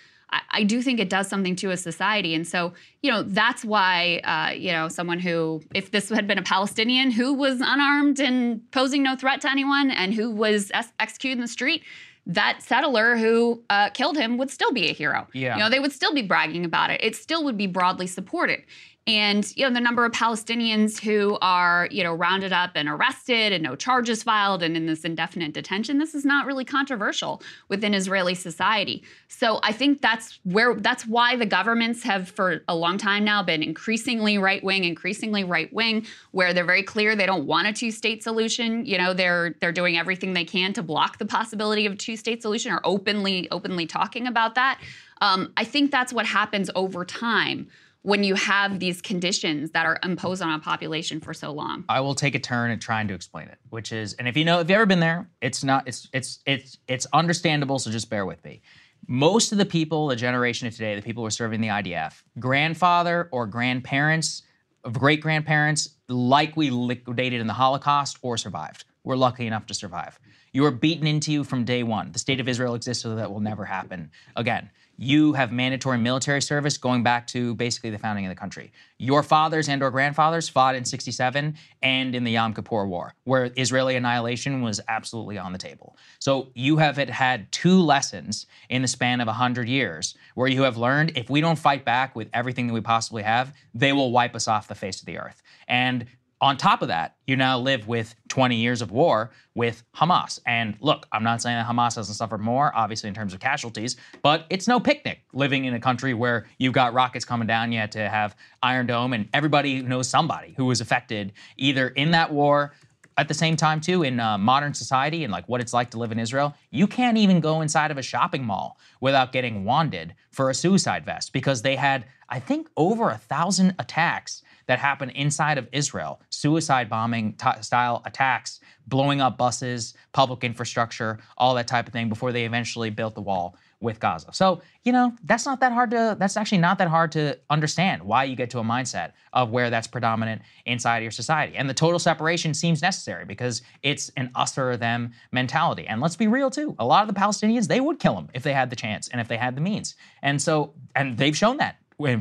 I, do think it does something to a society. And so, you know, that's why, uh, you know, someone who, if this had been a Palestinian who was unarmed and posing no threat to anyone and who was ex- executed in the street, that settler who uh, killed him would still be a hero. Yeah. You know, they would still be bragging about it. It still would be broadly supported and you know the number of Palestinians who are you know rounded up and arrested and no charges filed and in this indefinite detention this is not really controversial within Israeli society. So I think that's where that's why the governments have for a long time now been increasingly right wing increasingly right wing where they're very clear they don't want a two state solution. You know they're they're doing everything they can to block the possibility of a two state solution or openly openly talking about that. Um, I think that's what happens over time when you have these conditions that are imposed on a population for so long. I will take a turn at trying to explain it, which is, and if you know, if you've ever been there, it's not, it's, it's, it's, it's understandable. So just bear with me. Most of the people, the generation of today, the people who are serving the IDF, grandfather or grandparents, of great grandparents, likely liquidated in the Holocaust or survived. We're lucky enough to survive. You are beaten into you from day one. The state of Israel exists so that will never happen again you have mandatory military service going back to basically the founding of the country. Your fathers and or grandfathers fought in 67 and in the Yom Kippur War, where Israeli annihilation was absolutely on the table. So you have had two lessons in the span of 100 years where you have learned if we don't fight back with everything that we possibly have, they will wipe us off the face of the earth. And on top of that, you now live with 20 years of war with Hamas. And look, I'm not saying that Hamas hasn't suffered more, obviously, in terms of casualties, but it's no picnic living in a country where you've got rockets coming down. You had to have Iron Dome, and everybody knows somebody who was affected either in that war. At the same time, too, in uh, modern society and like what it's like to live in Israel, you can't even go inside of a shopping mall without getting wanded for a suicide vest because they had, I think, over a thousand attacks that happen inside of Israel suicide bombing t- style attacks, blowing up buses, public infrastructure, all that type of thing before they eventually built the wall with Gaza. So, you know, that's not that hard to, that's actually not that hard to understand why you get to a mindset of where that's predominant inside of your society. And the total separation seems necessary because it's an us or them mentality. And let's be real too, a lot of the Palestinians, they would kill them if they had the chance and if they had the means. And so, and they've shown that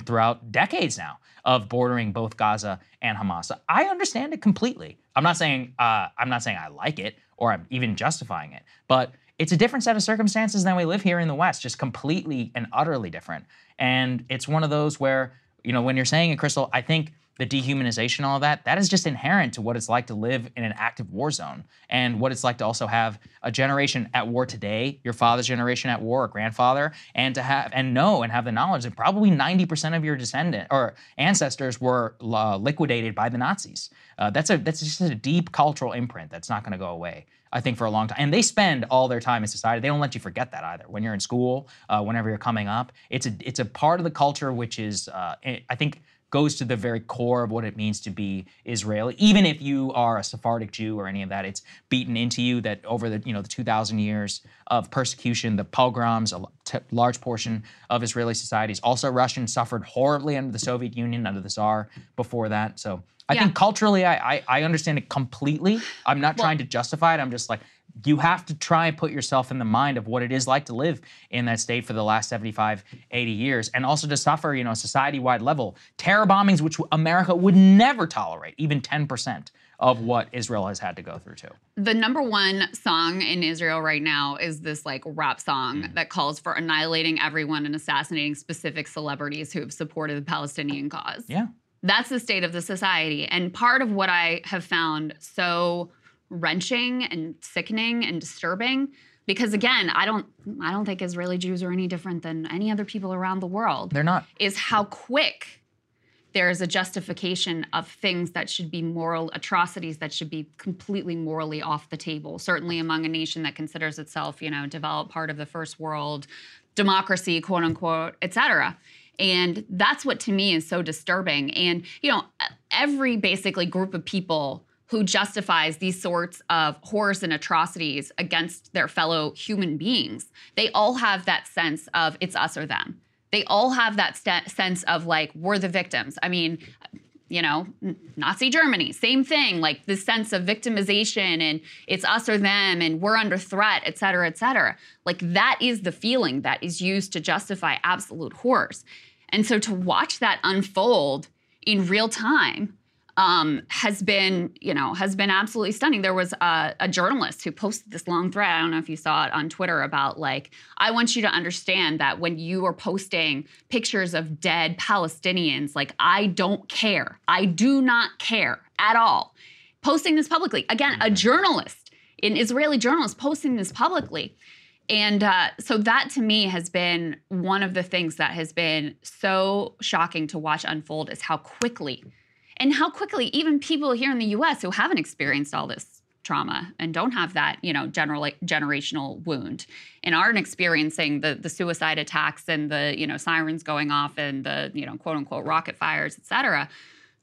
throughout decades now of bordering both Gaza and Hamas. I understand it completely. I'm not saying uh, I'm not saying I like it or I'm even justifying it, but it's a different set of circumstances than we live here in the West, just completely and utterly different. And it's one of those where you know when you're saying it, Krystal, I think the dehumanization, all of that, that is just inherent to what it's like to live in an active war zone and what it's like to also have a generation at war today, your father's generation at war, or grandfather, and to have and know and have the knowledge that probably 90% of your descendant or ancestors were uh, liquidated by the Nazis. Uh, that's a that's just a deep cultural imprint that's not going to go away. I think for a long time, and they spend all their time in society. They don't let you forget that either. When you're in school, uh, whenever you're coming up, it's a it's a part of the culture which is uh, I think goes to the very core of what it means to be Israeli. Even if you are a Sephardic Jew or any of that, it's beaten into you that over the you know the 2,000 years of persecution, the pogroms, a large portion of Israeli societies, also Russian, suffered horribly under the Soviet Union, under the Tsar before that. So I yeah. think culturally, I, I, I understand it completely. I'm not well, trying to justify it. I'm just like you have to try and put yourself in the mind of what it is like to live in that state for the last 75 80 years and also to suffer you know society-wide level. Terror bombings which america would never tolerate even 10% of what israel has had to go through too. The number one song in israel right now is this like rap song mm. that calls for annihilating everyone and assassinating specific celebrities who have supported the palestinian cause. Yeah. That's the state of the society and part of what i have found so wrenching and sickening and disturbing because again i don't i don't think israeli jews are any different than any other people around the world They're not. is how quick there's a justification of things that should be moral atrocities that should be completely morally off the table certainly among a nation that considers itself you know developed part of the first world democracy quote unquote et cetera and that's what to me is so disturbing and you know every basically group of people who justifies these sorts of horrors and atrocities against their fellow human beings. They all have that sense of it's us or them. They all have that st- sense of like we're the victims. I mean you know nazi germany same thing like this sense of victimization and it's us or them and we're under threat et cetera et cetera. Like that is the feeling that is used to justify absolute horrors. And so to watch that unfold in real time um, has been, you know, has been absolutely stunning. There was a, a, journalist who posted this long thread. I don't know if you saw it on Twitter about like, I want you to understand that when you are posting pictures of dead Palestinians, like I don't care. I do not care at all. Posting this publicly. Again, a journalist, an Israeli journalist posting this publicly. And uh, so that to me has been one of the things that has been so shocking to watch unfold is how quickly and how quickly even people here in the US who haven't experienced all this trauma and don't have that you know general generational wound and aren't experiencing the the suicide attacks and the you know sirens going off and the you know quote unquote rocket fires et cetera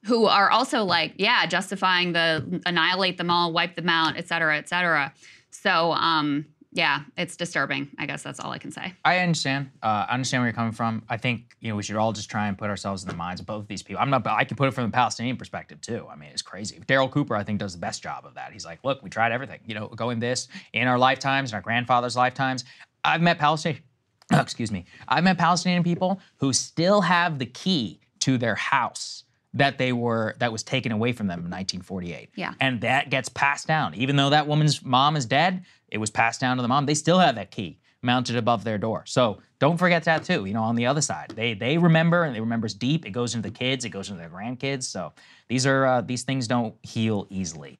who are also like yeah justifying the annihilate them all wipe them out et cetera et cetera. So um yeah, it's disturbing. I guess that's all I can say. I understand. Uh, I understand where you're coming from. I think you know we should all just try and put ourselves in the minds of both of these people. I'm not. I can put it from the Palestinian perspective too. I mean, it's crazy. Darryl Cooper, I think, does the best job of that. He's like, look, we tried everything. You know, going this in our lifetimes, in our grandfathers' lifetimes. I've met Palestinian. Excuse me. I've met Palestinian people who still have the key to their house that they were that was taken away from them in 1948. Yeah. And that gets passed down. Even though that woman's mom is dead, it was passed down to the mom. They still have that key mounted above their door. So don't forget that too. You know, on the other side, they they remember and they remembers deep. It goes into the kids. It goes into their grandkids. So these are uh, these things don't heal easily.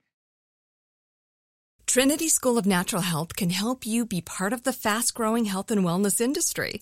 Trinity School of Natural Health can help you be part of the fast growing health and wellness industry.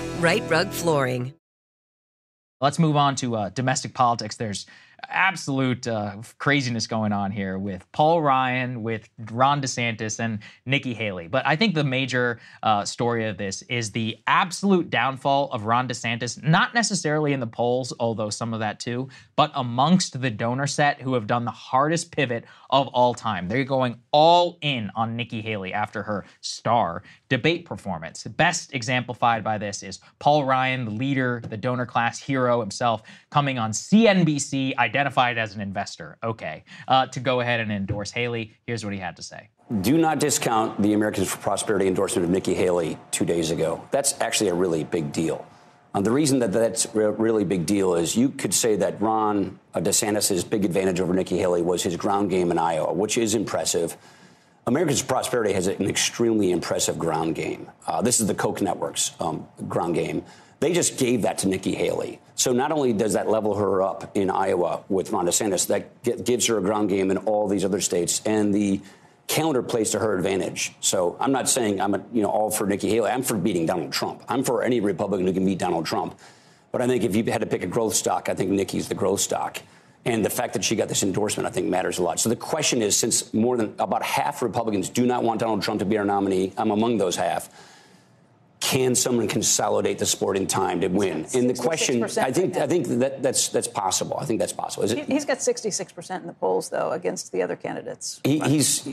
Rite Rug Flooring. Let's move on to uh, domestic politics. There's absolute uh, craziness going on here with Paul Ryan, with Ron DeSantis, and Nikki Haley. But I think the major uh, story of this is the absolute downfall of Ron DeSantis, not necessarily in the polls, although some of that too, but amongst the donor set who have done the hardest pivot of all time. They're going all in on Nikki Haley after her star debate performance. Best exemplified by this is Paul Ryan, the leader, the donor class hero himself, coming on CNBC, identified as an investor. Okay, uh, to go ahead and endorse Haley. Here's what he had to say. Do not discount the Americans for Prosperity endorsement of Nikki Haley two days ago. That's actually a really big deal. Um, the reason that that's a really big deal is you could say that Ron DeSantis' big advantage over Nikki Haley was his ground game in Iowa, which is impressive. Americans for Prosperity has an extremely impressive ground game. Uh, this is the Koch network's um, ground game. They just gave that to Nikki Haley. So not only does that level her up in Iowa with Ron DeSantis, that gives her a ground game in all these other states, and the counter plays to her advantage. So I'm not saying I'm a, you know all for Nikki Haley. I'm for beating Donald Trump. I'm for any Republican who can beat Donald Trump. But I think if you had to pick a growth stock, I think Nikki's the growth stock. And the fact that she got this endorsement, I think, matters a lot. So the question is since more than about half Republicans do not want Donald Trump to be our nominee, I'm among those half. Can someone consolidate the sport in time to win? And the question, I think, I think that that's that's possible. I think that's possible. Is it, he's got 66 percent in the polls, though, against the other candidates. He, he's.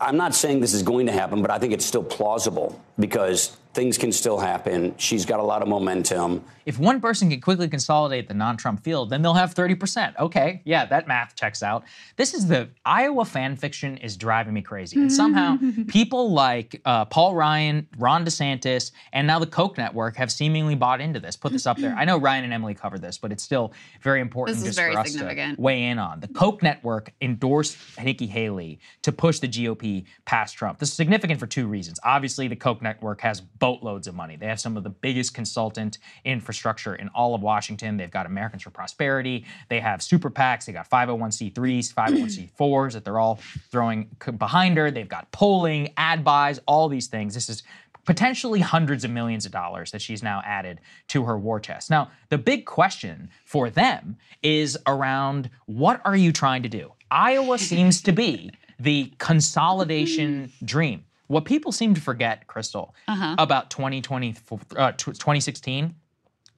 I'm not saying this is going to happen, but I think it's still plausible because things can still happen. She's got a lot of momentum. If one person can quickly consolidate the non Trump field, then they'll have 30%. Okay, yeah, that math checks out. This is the Iowa fan fiction is driving me crazy. And somehow people like uh, Paul Ryan, Ron DeSantis, and now the Koch network have seemingly bought into this. Put this up there. I know Ryan and Emily covered this, but it's still very important this just very for us significant. to weigh in on. The Koch network endorsed Nikki Haley to push the GOP past Trump. This is significant for two reasons. Obviously, the Koch network has boatloads of money. They have some of the biggest consultant infrastructure in all of Washington. They've got Americans for Prosperity. They have super PACs. They got 501c3s, 501c4s that they're all throwing behind her. They've got polling, ad buys, all these things. This is potentially hundreds of millions of dollars that she's now added to her war chest. Now, the big question for them is around what are you trying to do? Iowa seems to be the consolidation dream. What people seem to forget, Krystal, Uh-huh. about 2020, uh, 2016,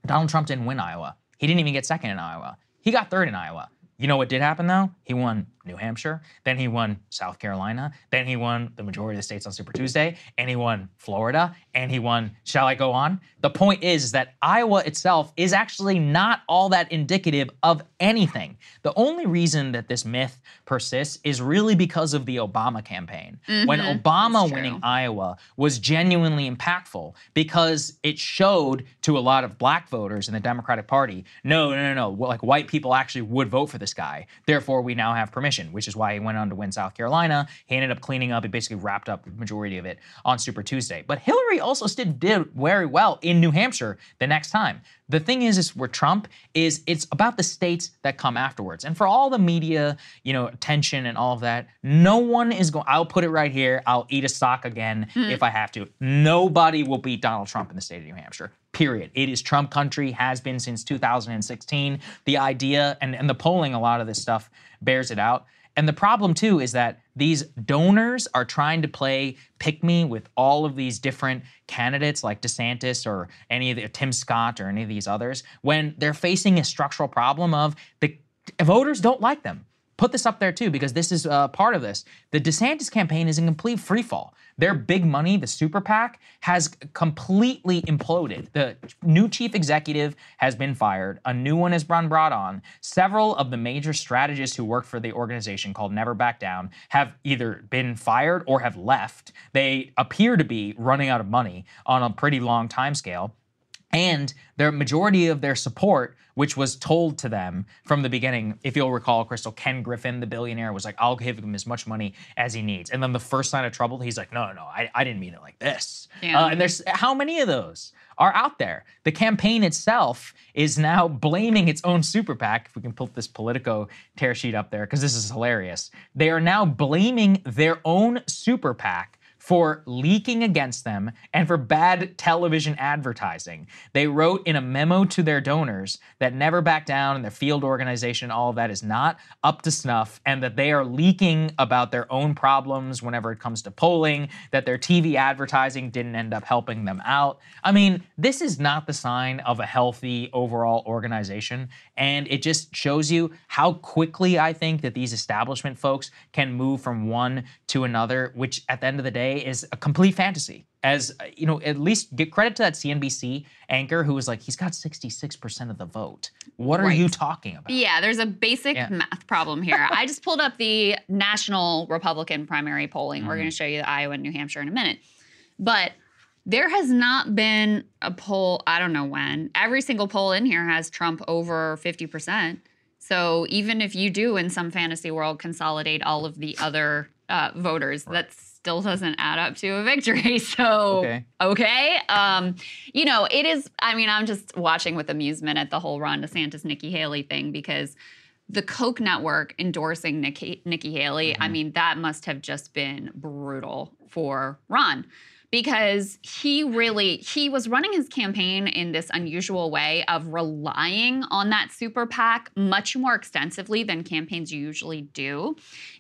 Donald Trump didn't win Iowa. He didn't even get second in Iowa. He got third in Iowa. You know what did happen though? He won New Hampshire, then he won South Carolina, then he won the majority of the states on Super Tuesday, and he won Florida, and he won. Shall I go on? The point is, that Iowa itself is actually not all that indicative of anything. The only reason that this myth persists is really because of the Obama campaign. When Mhm. Obama winning. Iowa was genuinely impactful because it showed to a lot of black voters in the Democratic Party, no, no, no, no, like white people actually would vote for this guy. Therefore, we now have permission, which is why he went on to win South Carolina. He ended up cleaning up, he basically wrapped up the majority of it on Super Tuesday. But Hillary also did very well in New Hampshire the next time. The thing is, is where Trump is, it's about the states that come afterwards. And for all the media, you know, attention and all of that, no one is going, I'll put it right here, I'll eat a sock again hmm. if I have to. Nobody will beat Donald Trump in the state of New Hampshire. Period. It is Trump country, has been since 2016. The idea and, and the polling, a lot of this stuff bears it out. And the problem too is that these donors are trying to play pick me with all of these different candidates like DeSantis or any of the Tim Scott or any of these others when they're facing a structural problem of the voters don't like them. Put this up there too because this is uh, part of this. The DeSantis campaign is in complete free fall. Their big money, the super PAC, has completely imploded. The new chief executive has been fired. A new one has been brought on. Several of the major strategists who work for the organization called Never Back Down have either been fired or have left. They appear to be running out of money on a pretty long time scale. And their majority of their support, which was told to them from the beginning, if you'll recall, Krystal, Ken Griffin, the billionaire, was like, I'll give him as much money as he needs. And then the first sign of trouble, he's like, no, no, no, I, I didn't mean it like this. Yeah. Uh, and there's how many of those are out there? The campaign itself is now blaming its own super PAC. If we can put this Politico tear sheet up there, because this is hilarious. They are now blaming their own super PAC for leaking against them and for bad television advertising. They wrote in a memo to their donors that Never Back Down and their field organization, all of that is not up to snuff, and that they are leaking about their own problems whenever it comes to polling, that their TV advertising didn't end up helping them out. I mean, this is not the sign of a healthy overall organization, and it just shows you how quickly I think that these establishment folks can move from one to another, which at the end of the day is a complete fantasy. As you know, at least get credit to that CNBC anchor who was like, he's got 66% of the vote. What are Right. you talking about? Yeah, there's a basic Yeah. math problem here. I just pulled up the national Republican primary polling. We're Mm-hmm. going to show you Iowa and New Hampshire in a minute. But there has not been a poll, I don't know when. Every single poll in here has Trump over 50%. So even if you do in some fantasy world consolidate all of the other uh, voters, that's still doesn't add up to a victory. So, okay. okay. Um, you know, it is, I mean, I'm just watching with amusement at the whole Ron DeSantis Nikki Haley thing because the Koch network endorsing Nikki, Nikki Haley, mm-hmm. I mean, that must have just been brutal for Ron because he really he was running his campaign in this unusual way of relying on that super PAC much more extensively than campaigns usually do.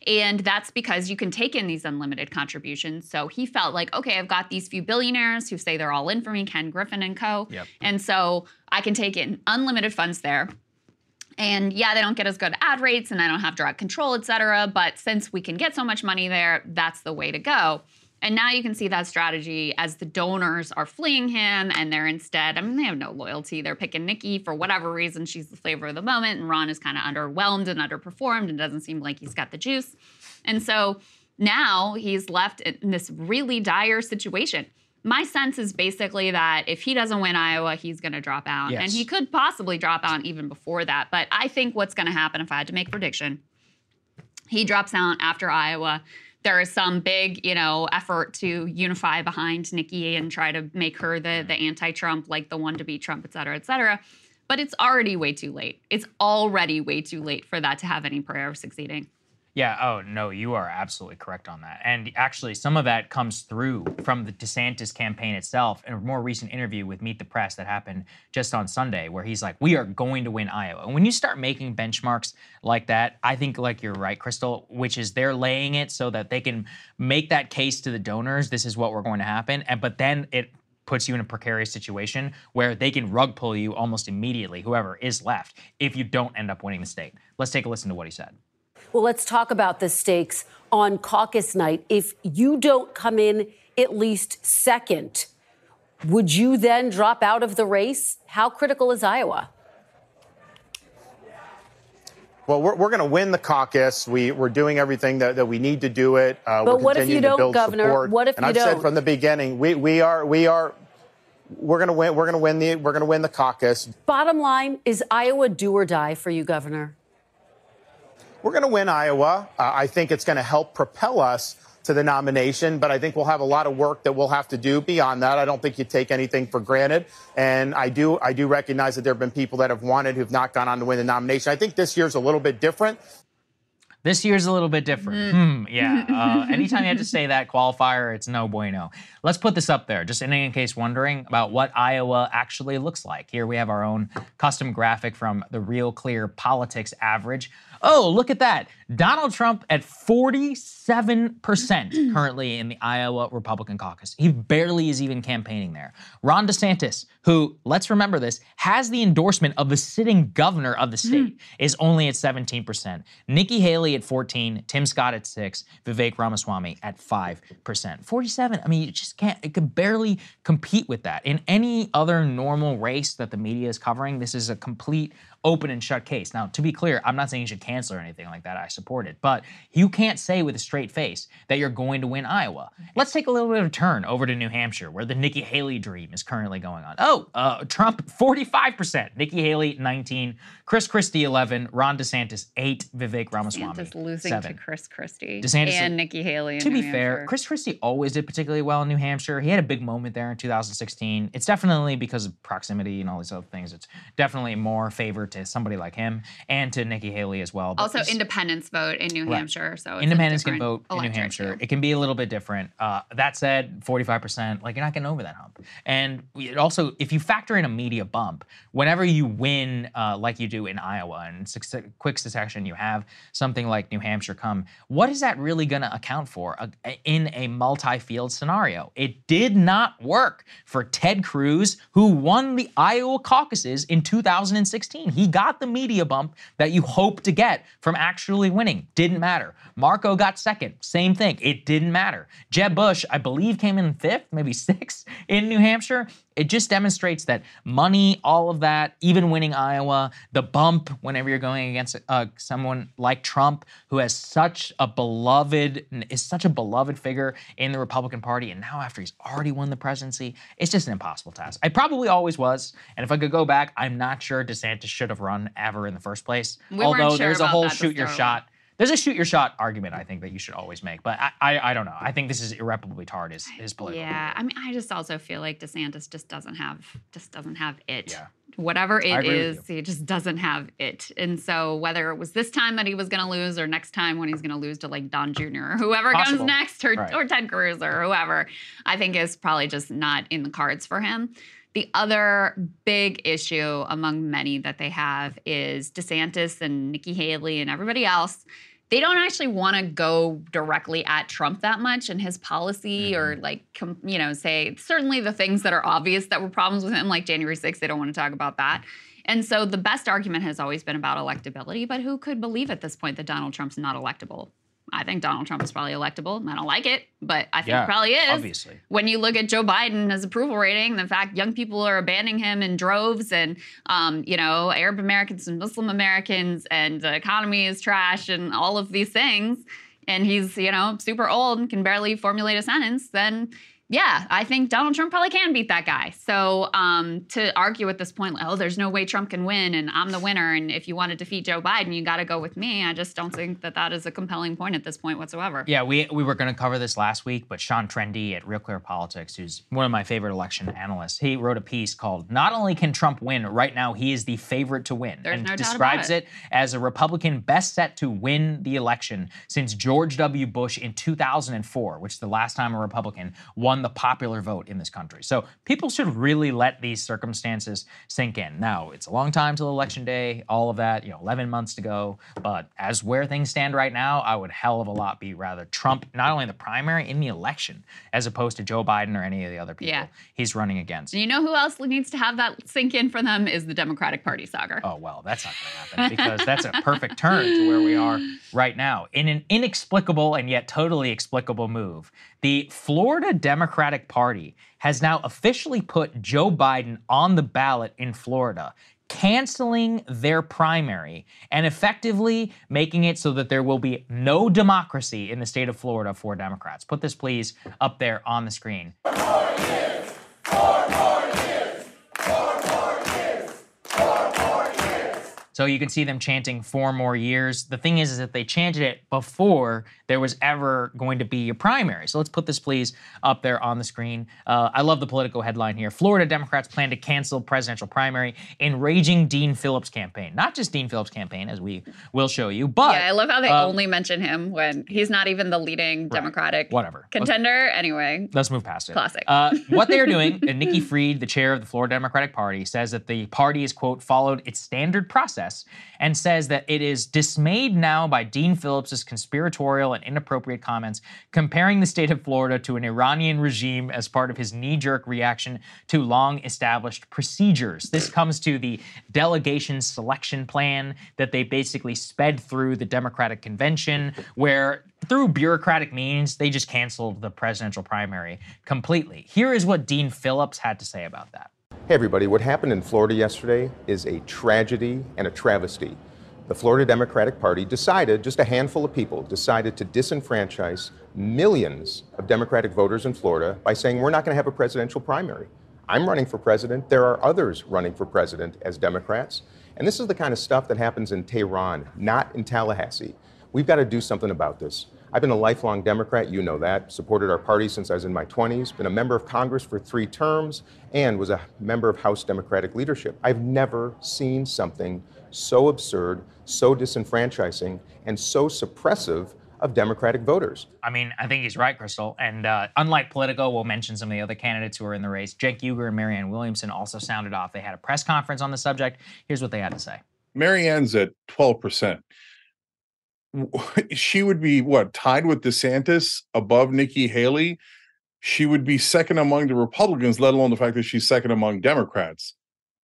And that's because you can take in these unlimited contributions. So he felt like, okay, I've got these few billionaires who say they're all in for me, Ken Griffin and co. Yep. And so I can take in unlimited funds there. And yeah, they don't get as good ad rates and I don't have direct control, et cetera. But since we can get so much money there, that's the way to go. And now you can see that strategy as the donors are fleeing him and they're instead, I mean, they have no loyalty. They're picking Nikki for whatever reason. She's the flavor of the moment. And Ron is kind of underwhelmed and underperformed and doesn't seem like he's got the juice. And so now he's left in this really dire situation. My sense is basically that if he doesn't win Iowa, he's going to drop out. Yes. And he could possibly drop out even before that. But I think what's going to happen, if I had to make a prediction, he drops out after Iowa there is some big, you know, effort to unify behind Nikki and try to make her the the anti-Trump, like the one to beat Trump, et cetera, et cetera. But it's already way too late. It's already way too late for that to have any prayer of succeeding. Yeah. Oh, no, you are absolutely correct on that. And actually, some of that comes through from the DeSantis campaign itself in a more recent interview with Meet the Press that happened just on Sunday, where he's like, we are going to win Iowa. And when you start making benchmarks like that, I think, like you're right, Krystal, which is they're laying it so that they can make that case to the donors this is what we're going to happen. And but then it puts you in a precarious situation where they can rug pull you almost immediately, whoever is left, if you don't end up winning the state. Let's take a listen to what he said. Well, let's talk about the stakes on caucus night. If you don't come in at least second, would you then drop out of the race? How critical is Iowa? Well, we're, we're going to win the caucus. We, we're doing everything that, that we need to do it. Uh, but what if you don't, Governor? Support. What if and you I've don't? said from the beginning, we, we are we are we're going to win. We're going to win the we're going to win the caucus. Bottom line is Iowa do or die for you, Governor. We're going to win Iowa. Uh, I think it's going to help propel us to the nomination, but I think we'll have a lot of work that we'll have to do beyond that. I don't think you take anything for granted, and I do I do recognize that there have been people that have wanted who've not gone on to win the nomination. I think this year's a little bit different. This year's a little bit different. Mm. Hmm, yeah. Uh, anytime you have to say that qualifier, it's no bueno. Let's put this up there, just in case wondering about what Iowa actually looks like. Here we have our own custom graphic from the Real Clear Politics average. Oh, look at that. Donald Trump at 47% currently in the Iowa Republican caucus. He barely is even campaigning there. Ron DeSantis, who, let's remember this, has the endorsement of the sitting governor of the state, mm. is only at 17%. Nikki Haley at 14, Tim Scott at 6, Vivek Ramaswamy at 5%. 47, I mean, you just can't, it could barely compete with that. In any other normal race that the media is covering, this is a complete open and shut case. Now, to be clear, I'm not saying you should cancel or anything like that. I support it. But you can't say with a straight face that you're going to win Iowa. Let's take a little bit of a turn over to New Hampshire, where the Nikki Haley dream is currently going on. Oh, uh, Trump 45%, Nikki Haley 19, Chris Christie 11, Ron DeSantis 8, Vivek Ramaswamy DeSantis losing 7. to Chris Christie DeSantis, and Nikki Haley. to New be fair, Chris Christie always did particularly well in New Hampshire. He had a big moment there in 2016. It's definitely because of proximity and all these other things. It's definitely more favor to somebody like him and to Nikki Haley as well. But also, independents vote in New right. Hampshire, so independents can vote in New Hampshire. Too. It can be a little bit different. Uh, that said, 45%, like you're not getting over that hump. And it also, if you factor in a media bump, whenever you win uh, like you do in Iowa and quick succession, you have something like New Hampshire come. What is that really going to account for uh, in a multi-field scenario? It did not work for Ted Cruz, who won the Iowa caucuses in 2016. He got the media bump that you hope to get from actually winning. Didn't matter. Marco got second. Same thing. It didn't matter. Jeb Bush, I believe, came in fifth, maybe sixth in New Hampshire it just demonstrates that money, all of that, even winning Iowa, the bump whenever you're going against uh, someone like Trump, who has such a beloved, is such a beloved figure in the Republican Party, and now after he's already won the presidency, it's just an impossible task. I probably always was, and if I could go back, I'm not sure DeSantis should have run ever in the first place. We Although sure there's a whole shoot your shot There's a shoot your shot argument I think that you should always make, but I I, I don't know. I think this is irreparably tarred his his political. Yeah, I mean, I just also feel like DeSantis just doesn't have just doesn't have it. Yeah. Whatever it is, he just doesn't have it. And so whether it was this time that he was going to lose or next time when he's going to lose to like Don Jr. or whoever Possible. comes next or, Right. or Ted Cruz or whoever, I think is probably just not in the cards for him. The other big issue among many that they have is DeSantis and Nikki Haley and everybody else. They don't actually want to go directly at Trump that much and his policy or mm-hmm. like, you know, say certainly the things that are obvious that were problems with him, like January 6th, they don't want to talk about that. And so the best argument has always been about electability, but who could believe at this point that Donald Trump's not electable? I think Donald Trump is probably electable. I don't like it, but I think Yeah, he probably is. obviously. When you look at Joe Biden, his approval rating, the fact young people are abandoning him in droves, and um, you know Arab Americans and Muslim Americans, and the economy is trash, and all of these things, and he's you know super old and can barely formulate a sentence, then. Yeah, I think Donald Trump probably can beat that guy. So um, to argue at this point, oh, there's no way Trump can win, and I'm the winner, and if you want to defeat Joe Biden, you got to go with me. I just don't think that that is a compelling point at this point whatsoever. Yeah, we, we were going to cover this last week, but Sean Trende at Real Clear Politics, who's one of my favorite election analysts, he wrote a piece called "Not only can Trump win, right now he is the favorite to win," There's and no describes about it as a Republican best set to win the election since George W. Bush in 2004, which is the last time a Republican won the popular vote in this country. So people should really let these circumstances sink in. Now it's a long time till election day, all of that, you know, 11 months to go. But as where things stand right now, I would hell of a lot be rather Trump, not only in the primary, in the election, as opposed to Joe Biden or any of the other people Yeah. he's running against. And you know who else needs to have that sink in for them is the Democratic Party saga. Oh, well, that's not going to happen because that's a perfect turn to where we are right now. In an inexplicable and yet totally explicable move, the Florida Democratic Party has now officially put Joe Biden on the ballot in Florida. Canceling their primary and effectively making it so that there will be no democracy in the state of Florida for Democrats. Put this, please, up there on the screen. So you can see them chanting four more years. The thing is, is that they chanted it before there was ever going to be a primary. So let's put this, please, up there on the screen. Uh, I love the political headline here. Florida Democrats plan to cancel presidential primary. Enraging Dean Phillips campaign. Not just Dean Phillips campaign, as we will show you, but yeah, I love how they uh, only mention him when he's not even the leading Democratic whatever. Let's- contender. Anyway, Let's move past it. Classic. Uh, what they are doing, and Nikki Fried, the chair of the Florida Democratic Party, says that the party is, quote, followed its standard process and says that it is dismayed now by Dean Phillips's conspiratorial and inappropriate comments comparing the state of Florida to an Iranian regime as part of his knee jerk reaction to long established procedures. This comes to the delegation selection plan that they basically sped through the Democratic convention, where through bureaucratic means, they just canceled the presidential primary completely. Here is what Dean Phillips had to say about that. Hey, everybody. What happened in Florida yesterday is a tragedy and a travesty. The Florida Democratic Party decided, just a handful of people, decided to disenfranchise millions of Democratic voters in Florida by saying, we're not going to have a presidential primary. I'm running for president. There are others running for president as Democrats. And this is the kind of stuff that happens in Tehran, not in Tallahassee. We've got to do something about this. I've been a lifelong Democrat, you know that, supported our party since I was in my 20s, been a member of Congress for three terms, and was a member of House Democratic leadership. I've never seen something so absurd, so disenfranchising, and so suppressive of Democratic voters. I mean, I think he's right, Krystal. And uh, unlike Politico, we'll mention some of the other candidates who are in the race. Cenk Uygur and Marianne Williamson also sounded off. They had a press conference on the subject. Here's what they had to say. Marianne's at 12%. She would be what tied with DeSantis above Nikki Haley. She would be second among the Republicans, let alone the fact that she's second among Democrats.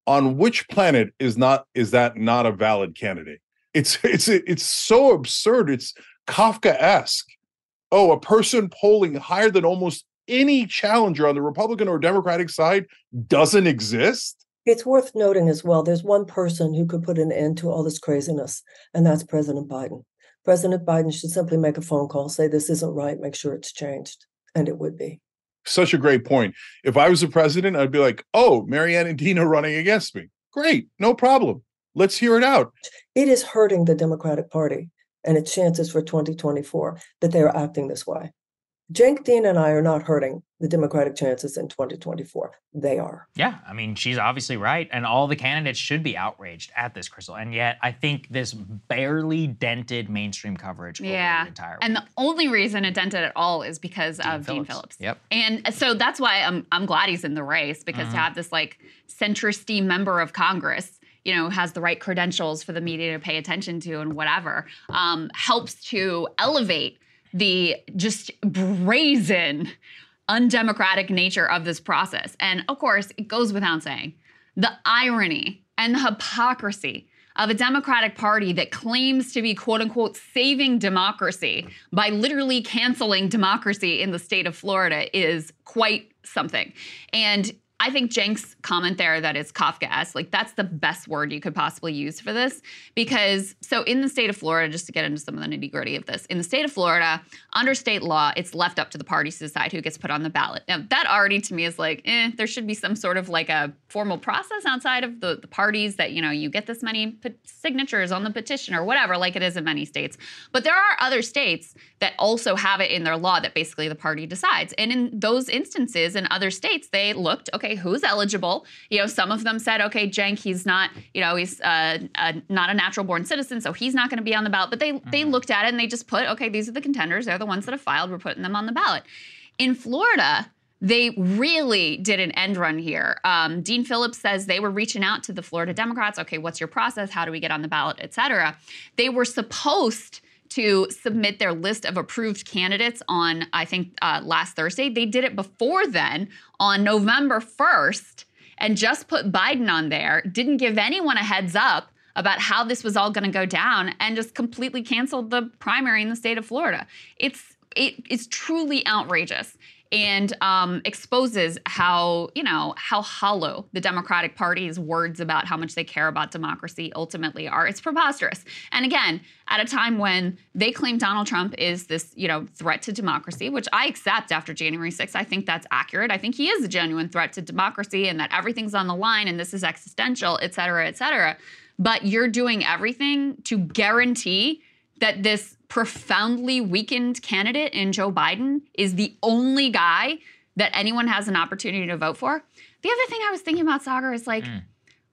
On which planet is not is that not a valid candidate? It's it's it's so absurd. It's Kafka-esque. Oh, a person polling higher than almost any challenger on the Republican or Democratic side doesn't exist. It's worth noting as well there's one person who could put an end to all this craziness, and that's President Biden. President Biden should simply make a phone call, say this isn't right, make sure it's changed, and it would be. Such a great point. If I was the president, I'd be like, oh, Marianne and Dean are running against me. Great, no problem. Let's hear it out. It is hurting the Democratic Party. and its chances for 2024 that they are acting this way. Cenk Dean and I are not hurting the Democratic chances in 2024. They are. Yeah, I mean, she's obviously right, and all the candidates should be outraged at this, Krystal. And yet, I think this barely dented mainstream coverage yeah. over the entire. And the only reason it dented at all is because Dean of Phillips. Dean Phillips. Yep. And so that's why I'm I'm glad he's in the race because to Mhm. have this like centristy member of Congress, you know, has the right credentials for the media to pay attention to and whatever, um, helps to elevate the just brazen, undemocratic nature of this process. And of course, it goes without saying the irony and the hypocrisy of a Democratic Party that claims to be quote unquote saving democracy by literally canceling democracy in the state of Florida is quite something. And I think Cenk's comment there that it's Kafkaesque, like that's the best word you could possibly use for this. Because, so in the state of Florida, just to get into some of the nitty gritty of this, in the state of Florida, under state law, it's left up to the parties to decide who gets put on the ballot. Now, that already to me is like, eh, there should be some sort of like a formal process outside of the, the parties that, you know, you get this many signatures on the petition or whatever, like it is in many states. But there are other states that also have it in their law that basically the party decides. And in those instances in other states, they looked, okay, who's eligible? You know, some of them said, okay, Cenk, he's not, you know, he's uh, uh, not a natural born citizen, so he's not going to be on the ballot. But they they looked at it and they just put, okay, these are the contenders. They're the ones that have filed. We're putting them on the ballot. In Florida, they really did an end run here. Um, Dean Phillips says they were reaching out to the Florida Democrats. Okay, what's your process? How do we get on the ballot, et cetera? They were supposed to submit their list of approved candidates on, I think, uh, last Thursday. They did it before then on November 1st and just put Biden on there, didn't give anyone a heads up about how this was all going to go down and just completely canceled the primary in the state of Florida. It's it is truly outrageous and um, exposes how you know how hollow the Democratic Party's words about how much they care about democracy ultimately are. It's preposterous. And again, at a time when they claim Donald Trump is this you know threat to democracy, which I accept after January 6th. I think that's accurate. I think he is a genuine threat to democracy and that everything's on the line and this is existential, et cetera, et cetera. But you're doing everything to guarantee that this profoundly weakened candidate in Joe Biden is the only guy that anyone has an opportunity to vote for. The other thing I was thinking about, Saagar, is like mm.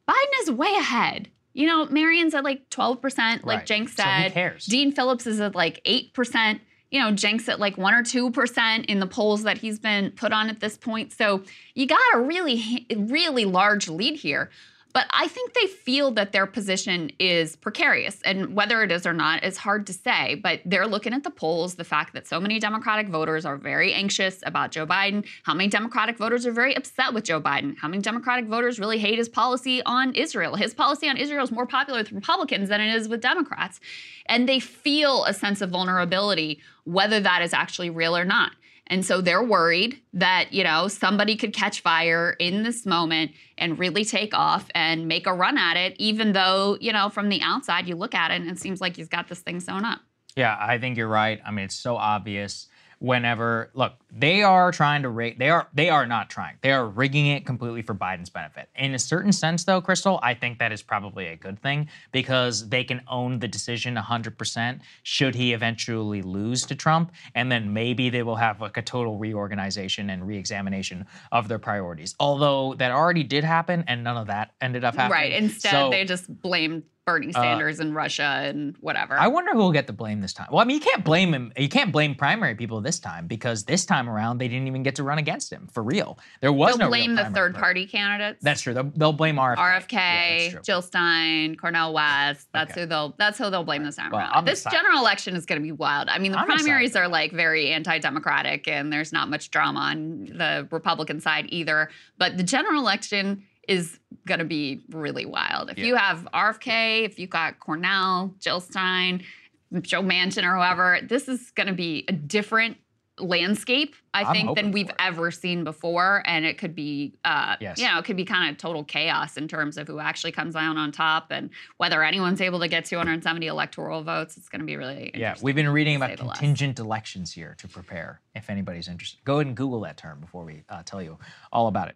Biden is way ahead. You know, Marianne's at like 12%, like Right. Cenk So who said. cares? Dean Phillips is at like 8%. You know, Cenk's at like 1 or 2% in the polls that he's been put on at this point. So you got a really, really large lead here. But I think they feel that their position is precarious. And whether it is or not is hard to say. But they're looking at the polls, the fact that so many Democratic voters are very anxious about Joe Biden, how many Democratic voters are very upset with Joe Biden, how many Democratic voters really hate his policy on Israel. His policy on Israel is more popular with Republicans than it is with Democrats. And they feel a sense of vulnerability, whether that is actually real or not. And so they're worried that, you know, somebody could catch fire in this moment and really take off and make a run at it, even though, you know, from the outside you look at it and it seems like he's got this thing sewn up. Yeah, I think you're right. I mean, it's so obvious. Whenever look, they are trying to rig. They are they are not trying. They are rigging it completely for Biden's benefit. In a certain sense, though, Krystal, I think that is probably a good thing because they can own the decision 100% should he eventually lose to Trump, and then maybe they will have like a total reorganization and reexamination of their priorities. Although that already did happen, and none of that ended up happening. Right. Instead, So- they just blamed Bernie Uh, Sanders and Russia and whatever. I wonder who will get the blame this time. Well, I mean, you can't blame him. You can't blame primary people this time because this time around they didn't even get to run against him for real. There was They'll no blame the third vote. party candidates. That's true. They'll, they'll blame RFK. RFK, Jill Stein, Cornel West. That's who they'll. That's who they'll blame this time Well, around. I'm This general election is going to be wild. I mean, the I'm excited primaries are like very anti-democratic, and there's not much drama on the Republican side either. But the general election is going to be really wild. If you have RFK, if you've got Cornel, Jill Stein, Joe Manchin, or whoever, this is going to be a different landscape I I'm think than we've ever seen before, and it could be, uh, Yes. you know, it could be kind of total chaos in terms of who actually comes down on top and whether anyone's able to get 270 electoral votes. It's going to be really Yeah, we've been reading about contingent elections here to prepare. If anybody's interested, go ahead and Google that term before we uh, tell you all about it.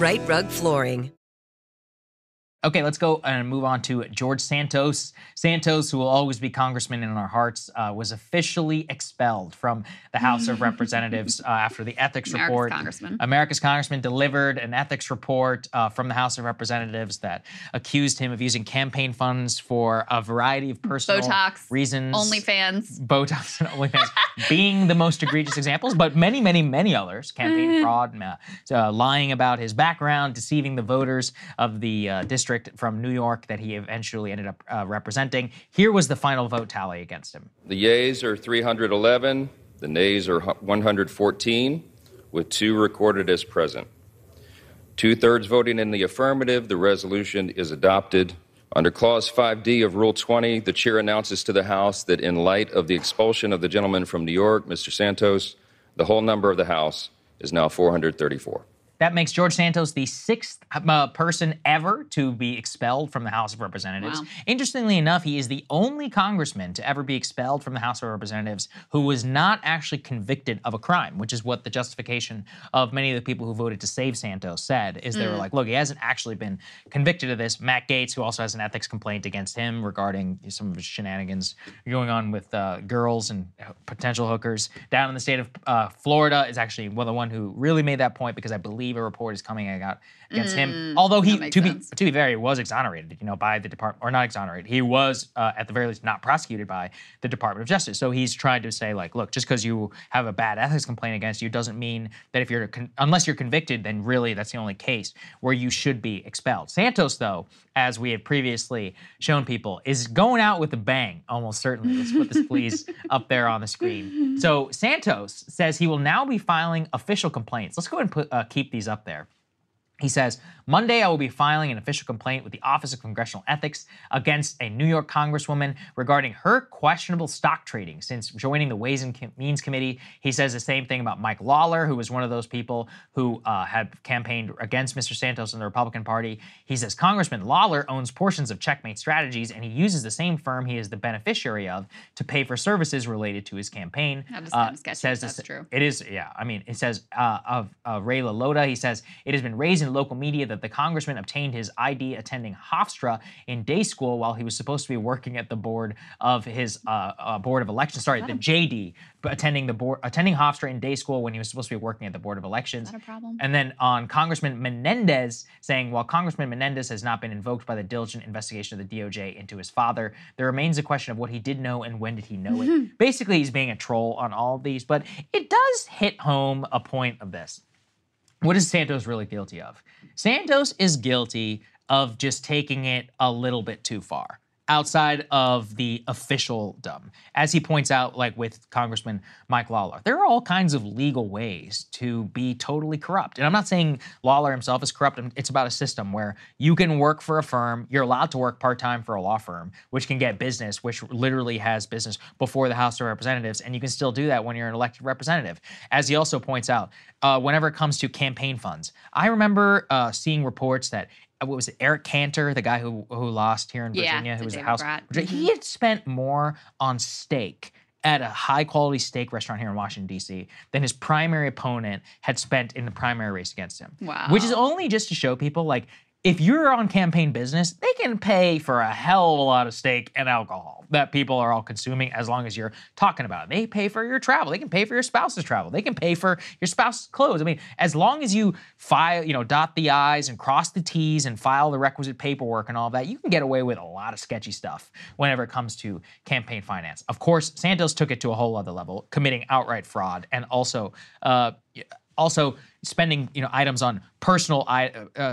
Rite Rug Flooring. Okay, let's go and move on to George Santos. Santos, who will always be congressman in our hearts, uh, was officially expelled from the House of Representatives uh, after the ethics America's report. congressman. America's congressman delivered an ethics report uh, from the House of Representatives that accused him of using campaign funds for a variety of personal Botox, reasons. OnlyFans. Botox and OnlyFans being the most egregious examples, but many, many, many others. Campaign fraud, uh, lying about his background, deceiving the voters of the uh, district from New York that he eventually ended up uh, representing. Here was the final vote tally against him. The yeas are 311, the nays are 114, with two recorded as present. Two thirds voting in the affirmative, the resolution is adopted. Under Clause 5D of Rule 20, the chair announces to the House that in light of the expulsion of the gentleman from New York, Mr. Santos, the whole number of the House is now 434. That makes George Santos the sixth uh, person ever to be expelled from the House of Representatives. Wow. Interestingly enough, he is the only congressman to ever be expelled from the House of Representatives who was not actually convicted of a crime, which is what the justification of many of the people who voted to save Santos said. Is they were Mm. like, look, he hasn't actually been convicted of this. Matt Gaetz, who also has an ethics complaint against him regarding some of his shenanigans going on with uh, girls and potential hookers down in the state of uh, Florida, is actually well, the one who really made that point because I believe a report is coming out against him. Mm, Although he, to be sense. to be fair, he was exonerated, you know, by the department, or not exonerated. He was, uh, at the very least, not prosecuted by the Department of Justice. So he's trying to say, like, look, just because you have a bad ethics complaint against you doesn't mean that if you're, con- unless you're convicted, then really that's the only case where you should be expelled. Santos, though, as we had previously shown people, is going out with a bang, almost certainly. Let's put this, please, up there on the screen. So Santos says he will now be filing official complaints. Let's go ahead and put, uh, keep these up there. He says, Monday I will be filing an official complaint with the Office of Congressional Ethics against a New York Congresswoman regarding her questionable stock trading since joining the Ways and Means Committee. He says the same thing about Mike Lawler, who was one of those people who uh, had campaigned against Mr. Santos in the Republican Party. He says Congressman Lawler owns portions of Checkmate Strategies and he uses the same firm he is the beneficiary of to pay for services related to his campaign. That is Uh, kind of sketchy. says if this- that's true. it is, yeah. I mean, it says uh, of uh, Ray LaLota, he says, it has been raised in local media that the congressman obtained his ID attending Hofstra in day school while he was supposed to be working at the board of his uh, uh, board of elections. Sorry, the JD, attending the board, attending Hofstra in day school when he was supposed to be working at the board of elections. That a problem? And then on Congressman Menendez saying, while Congressman Menendez has not been invoked by the diligent investigation of the DOJ into his father, there remains a question of what he did know and when did he know it. Basically, he's being a troll on all of these, but it does hit home a point of this. What is Santos really guilty of? Santos is guilty of just taking it a little bit too far outside of the officialdom. As he points out, like with Congressman Mike Lawler, there are all kinds of legal ways to be totally corrupt. And I'm not saying Lawler himself is corrupt. It's about a system where you can work for a firm, you're allowed to work part time for a law firm, which can get business, which literally has business before the House of Representatives. And you can still do that when you're an elected representative. As he also points out, uh, whenever it comes to campaign funds, I remember uh, seeing reports that Uh, what was it, Eric Cantor, the guy who who lost here in Virginia, the who was David House, he mm-hmm. had spent more on steak at a high quality steak restaurant here in Washington, D.C., than his primary opponent had spent in the primary race against him. Wow. Which is only just to show people like, if you're on campaign business, they can pay for a hell of a lot of steak and alcohol that people are all consuming as long as you're talking about it. They pay for your travel. They can pay for your spouse's travel. They can pay for your spouse's clothes. I mean, as long as you file, you know, dot the I's and cross the T's and file the requisite paperwork and all that, you can get away with a lot of sketchy stuff whenever it comes to campaign finance. Of course, Santos took it to a whole other level, committing outright fraud and also uh, also spending you know items on personal uh,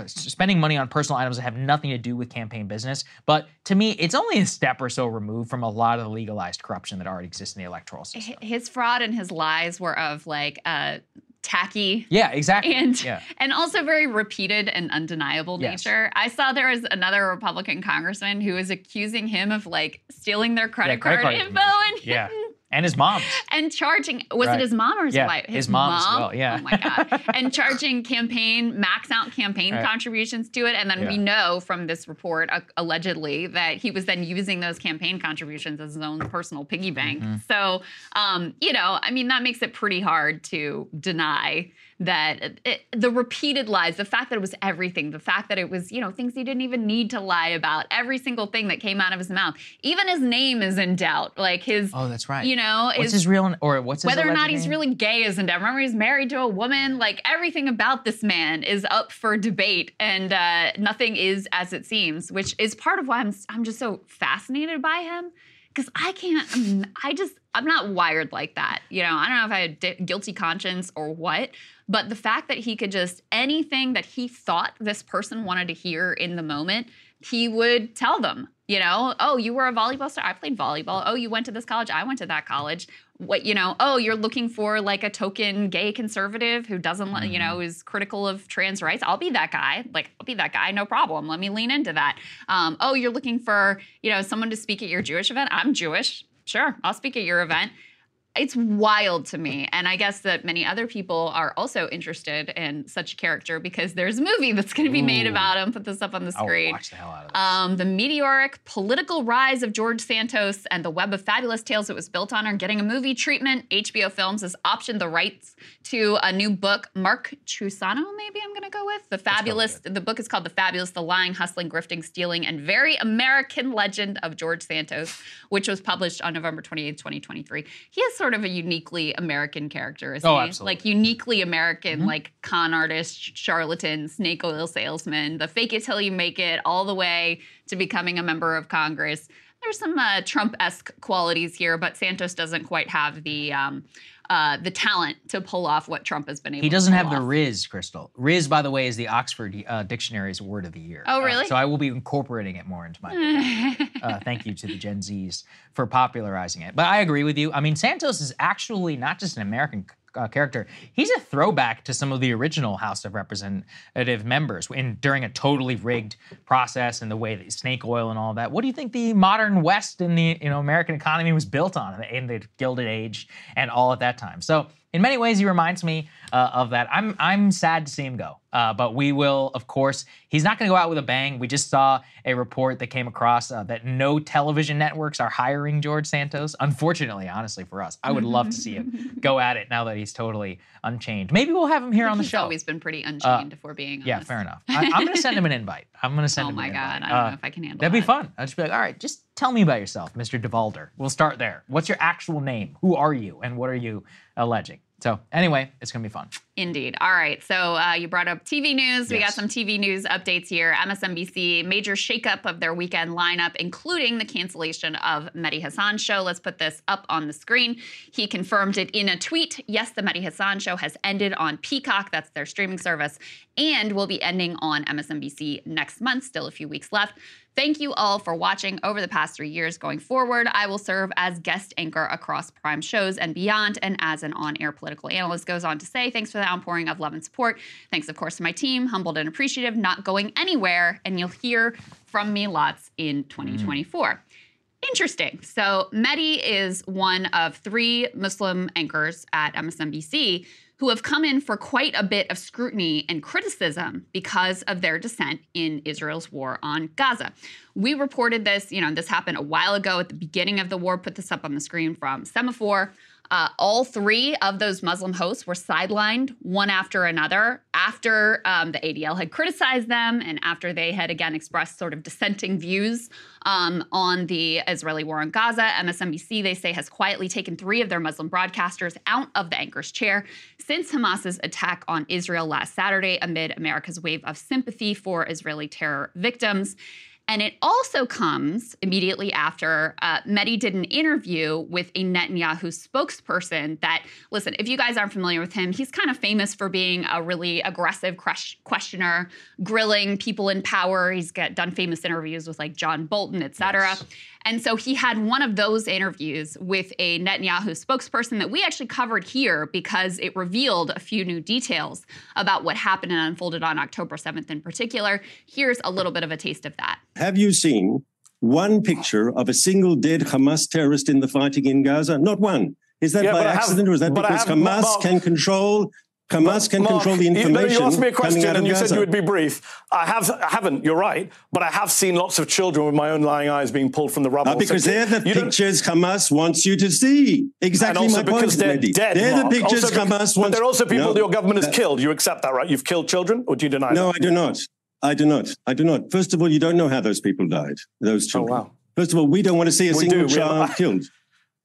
spending money on personal items that have nothing to do with campaign business. But to me it's only a step or so removed from a lot of the legalized corruption that already exists in the electoral system. his fraud and his lies were of like uh tacky. Yeah exactly. And yeah. and also very repeated and undeniable Yes. nature. I saw there was another republican congressman who was accusing him of like stealing their credit, Yeah, credit card, card info and yeah and his mom's and charging was Right. it his mom or his Yeah, wife? his mom as well, yeah. Oh my god! and charging campaign max out campaign Right. contributions to it, and then we know from this report uh, allegedly that he was then using those campaign contributions as his own personal piggy bank. Mm-hmm. So, um, you know, I mean, that makes it pretty hard to deny that it, the repeated lies, the fact that it was everything, the fact that it was, you know, things he didn't even need to lie about, every single thing that came out of his mouth, even his name is in doubt. Like his, oh that's right you know, what's is his real or what's his whether or not he's name? really gay is in doubt. Remember, he's married to a woman. Like everything about this man is up for debate, and uh, nothing is as it seems, which is part of why I'm I'm just so fascinated by him because I can't. I'm, just I'm not wired like that. You know, I don't know if I had a guilty conscience or what, but the fact that he could just anything that he thought this person wanted to hear in the moment, he would tell them. You know, oh, you were a volleyball star. I played volleyball. Oh, you went to this college. I went to that college. What you know? Oh, you're looking for like a token gay conservative who doesn't, let you know, is critical of trans rights. I'll be that guy. Like, I'll be that guy. No problem. Let me lean into that. Um, oh, you're looking for you know someone to speak at your Jewish event. I'm Jewish. Sure, I'll speak at your event it's wild to me. And I guess that many other people are also interested in such a character because there's a movie that's going to be made about him. Put this up on the screen. watch the hell out of Um, the meteoric political rise of George Santos and the web of fabulous tales it was built on are getting a movie treatment. HBO Films has optioned the rights to a new book. Mark Chiusano, maybe I'm going to go with the fabulous. The book is called "The Fabulous: The Lying, Hustling, Grifting, Stealing, and Very American Legend of George Santos," which was published on November 28, 2023. He has sort of a uniquely American character, isn't Oh, he? absolutely. Like uniquely American, like con artist, charlatan, snake oil salesman, the fake it till you make it, all the way to becoming a member of Congress. There's some uh, Trump-esque qualities here, but Santos doesn't quite have the um, uh, the talent to pull off what Trump has been able. He doesn't have pull the. Rizz, Krystal. Rizz, by the way, is the Oxford uh, Dictionary's word of the year. Oh, Uh, really? so I will be incorporating it more into my. uh, thank you to the Gen Zs for popularizing it. But I agree with you. I mean, Santos is actually not just an American uh, character; he's a throwback to some of the original House of Representative members in during a totally rigged process and the way that snake oil and all that. What do you think the modern West and the you know American economy was built on in the, Gilded Age and all at that time? So in many ways, he reminds me uh, of that. I'm I'm sad to see him go, uh, but we will, of course. He's not going to go out with a bang. We just saw a report that came across uh, that no television networks are hiring George Santos. Unfortunately, honestly, for us, I would love to see him go at it now that he's totally unchained. Maybe we'll have him here on the show. He's show. always been pretty unchained, if we're being yeah, fair enough. I, I'm going to send him an invite. I'm going to send Oh him. my an God, invite. I don't Uh, know if I can handle That'd be fun. I'll just be like, all right, just tell me about yourself, Mr. Devolder. We'll start there. What's your actual name? Who are you? And what are you alleging? So anyway, it's going to be fun. Indeed. All right. So uh, you brought up TV news. We got some TV news updates here. MSNBC, major shakeup of their weekend lineup, including the cancellation of Mehdi Hasan's show. Let's put this up on the screen. He confirmed it in a tweet. Yes, the Mehdi Hassan show has ended on Peacock. That's their streaming service, and will be ending on MSNBC next month. Still a few weeks left. Thank you all for watching over the past three years. Going forward, I will serve as guest anchor across Prime shows and beyond, and as an on air political analyst. Goes on to say, thanks for the outpouring of love and support. Thanks, of course, to my team, humbled and appreciative, not going anywhere, and you'll hear from me lots in mm. 2024. Interesting. So, Mehdi is one of three Muslim anchors at MSNBC who have come in for quite a bit of scrutiny and criticism because of their dissent in Israel's war on Gaza. We reported this, you know, this happened a while ago at the beginning of the war, put this up on the screen from Semafor. Uh, all three of those Muslim hosts were sidelined one after another after um, the ADL had criticized them and after they had again expressed sort of dissenting views um, on the Israeli war on Gaza. MSNBC, they say, has quietly taken three of their Muslim broadcasters out of the anchor's chair since Hamas's attack on Israel last Saturday amid America's wave of sympathy for Israeli terror victims. And it also comes immediately after uh, Mehdi did an interview with a Netanyahu spokesperson. That, listen, if you guys aren't familiar with him, he's kind of famous for being a really aggressive questioner, grilling people in power. He's got, done famous interviews with like John Bolton, et cetera. Yes. And so he had one of those interviews with a Netanyahu spokesperson that we actually covered here because it revealed a few new details about what happened and unfolded on October 7th in particular. Here's a little bit of a taste of that. Have you seen one picture of a single dead Hamas terrorist in the fighting in Gaza? Not one. Is that yeah, by accident have, or is that because Hamas Mark, can control Hamas can Mark, control the information. You, you asked me a question and you Gaza. said you would be brief. I have, I haven't. You're right, but I have seen lots of children with my own lying eyes being pulled from the rubble. Uh, because so they're the pictures Hamas wants you to see. Exactly and also my point, because they're Mehdi. dead. They're Mark. the pictures also, Hamas wants. But they're also people no, your government has killed. You accept that, right? You've killed children, or do you deny no, that? No, I do not. I do not. I do not. First of all, you don't know how those people died. Those children. Oh, wow. First of all, we don't want to see a we single do. child killed.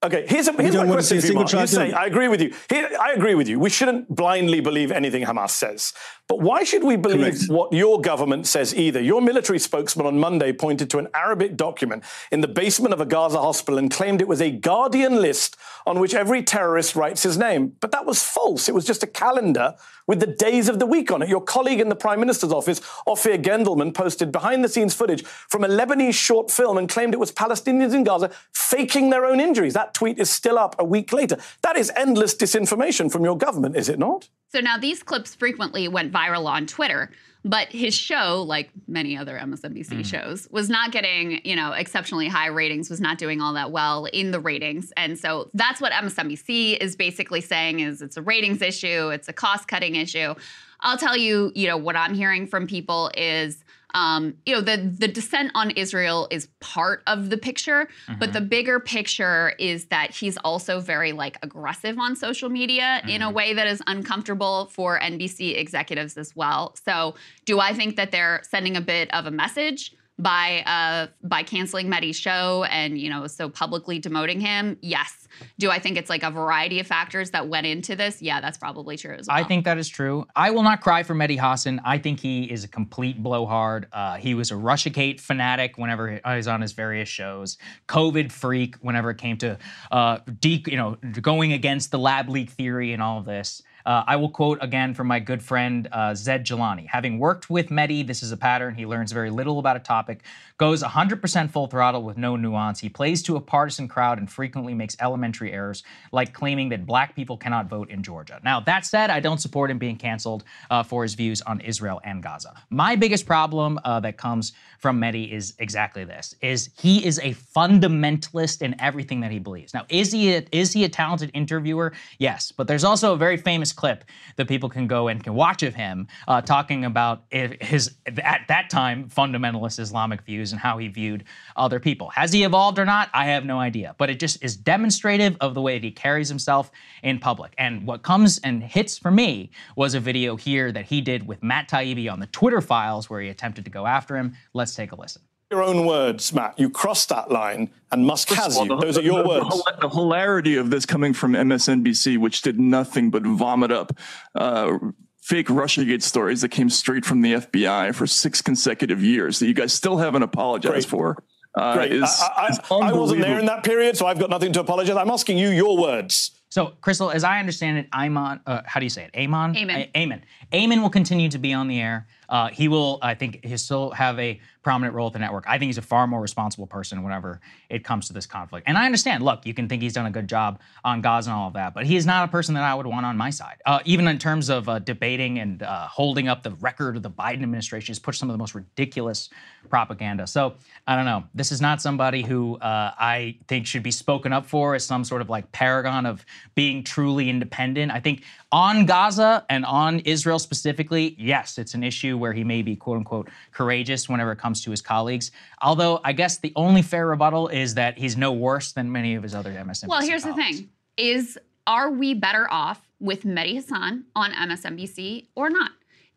Okay, here's, a, here's my question for you, Mark. You say, I agree with you. Here, I agree with you. We shouldn't blindly believe anything Hamas says. But why should we believe Correct. what your government says either? Your military spokesman on Monday pointed to an Arabic document in the basement of a Gaza hospital and claimed it was a Guardian list on which every terrorist writes his name. But that was false. It was just a calendar with the days of the week on it. Your colleague in the Prime Minister's office, Ophir Gendelman, posted behind the scenes footage from a Lebanese short film and claimed it was Palestinians in Gaza faking their own injuries. That tweet is still up a week later. That is endless disinformation from your government, is it not? So now these clips frequently went viral on Twitter. But his show, like many other MSNBC mm. shows, was not getting, you know, exceptionally high ratings, was not doing all that well in the ratings. And so that's what MSNBC is basically saying is it's a ratings issue, it's a cost-cutting issue. I'll tell you, you know, what I'm hearing from people is um, you know, the the dissent on Israel is part of the picture, mm-hmm. but the bigger picture is that he's also very like aggressive on social media mm-hmm. in a mm-hmm. way that is uncomfortable for NBC executives as well. So, do I think that they're sending a bit of a message? By uh, by canceling Mehdi's show and you know so publicly demoting him? Yes. Do I think it's like a variety of factors that went into this? Yeah, that's probably true as well. I think that is true. I will not cry for Mehdi Hasan. I think he is a complete blowhard. Uh, he was a Russiagate fanatic whenever he was on his various shows. COVID freak whenever it came to uh, de- you know going against the lab leak theory and all of this. Uh, I will quote again from my good friend uh, Zaid Jilani. Having worked with Mehdi, this is a pattern. He learns very little about a topic, goes 100% full throttle with no nuance. He plays to a partisan crowd and frequently makes elementary errors, like claiming that black people cannot vote in Georgia. Now, that said, I don't support him being canceled uh, for his views on Israel and Gaza. My biggest problem uh, that comes from Mehdi is exactly this: is he is a fundamentalist in everything that he believes. Now, is he a, is he a talented interviewer? Yes, but there's also a very famous clip that people can go and can watch of him uh, talking about his at that time fundamentalist Islamic views and how he viewed other people. Has he evolved or not? I have no idea. But it just is demonstrative of the way that he carries himself in public. And what comes and hits for me was a video here that he did with Matt Taibbi on the Twitter files where he attempted to go after him. Let's take a listen your own words, Matt. You crossed that line, and Musk has you. Those are your the, words. The, the, hilarity of this coming from MSNBC, which did nothing but vomit up uh, fake Russiagate stories that came straight from the FBI for six consecutive years that you guys still haven't apologized Great. for. Uh, Great. Is, I, I, I wasn't there in that period, so I've got nothing to apologize. I'm asking you your words. So, Krystal, as I understand it, Ayman, uh, how do you say it? Amon? Amen. A- Amen. Amen will continue to be on the air. Uh, he will, I think, he still have a prominent role at the network. I think he's a far more responsible person whenever it comes to this conflict. And I understand, look, you can think he's done a good job on Gaza and all of that, but he is not a person that I would want on my side. Uh, even in terms of uh, debating and uh, holding up the record of the Biden administration, he's pushed some of the most ridiculous propaganda. So I don't know. This is not somebody who uh, I think should be spoken up for as some sort of like paragon of being truly independent. I think On Gaza and on Israel specifically, yes, it's an issue where he may be quote unquote courageous whenever it comes to his colleagues. Although I guess the only fair rebuttal is that he's no worse than many of his other MSNBC. Well, here's colleagues. the thing: is are we better off with Mehdi Hasan on MSNBC or not?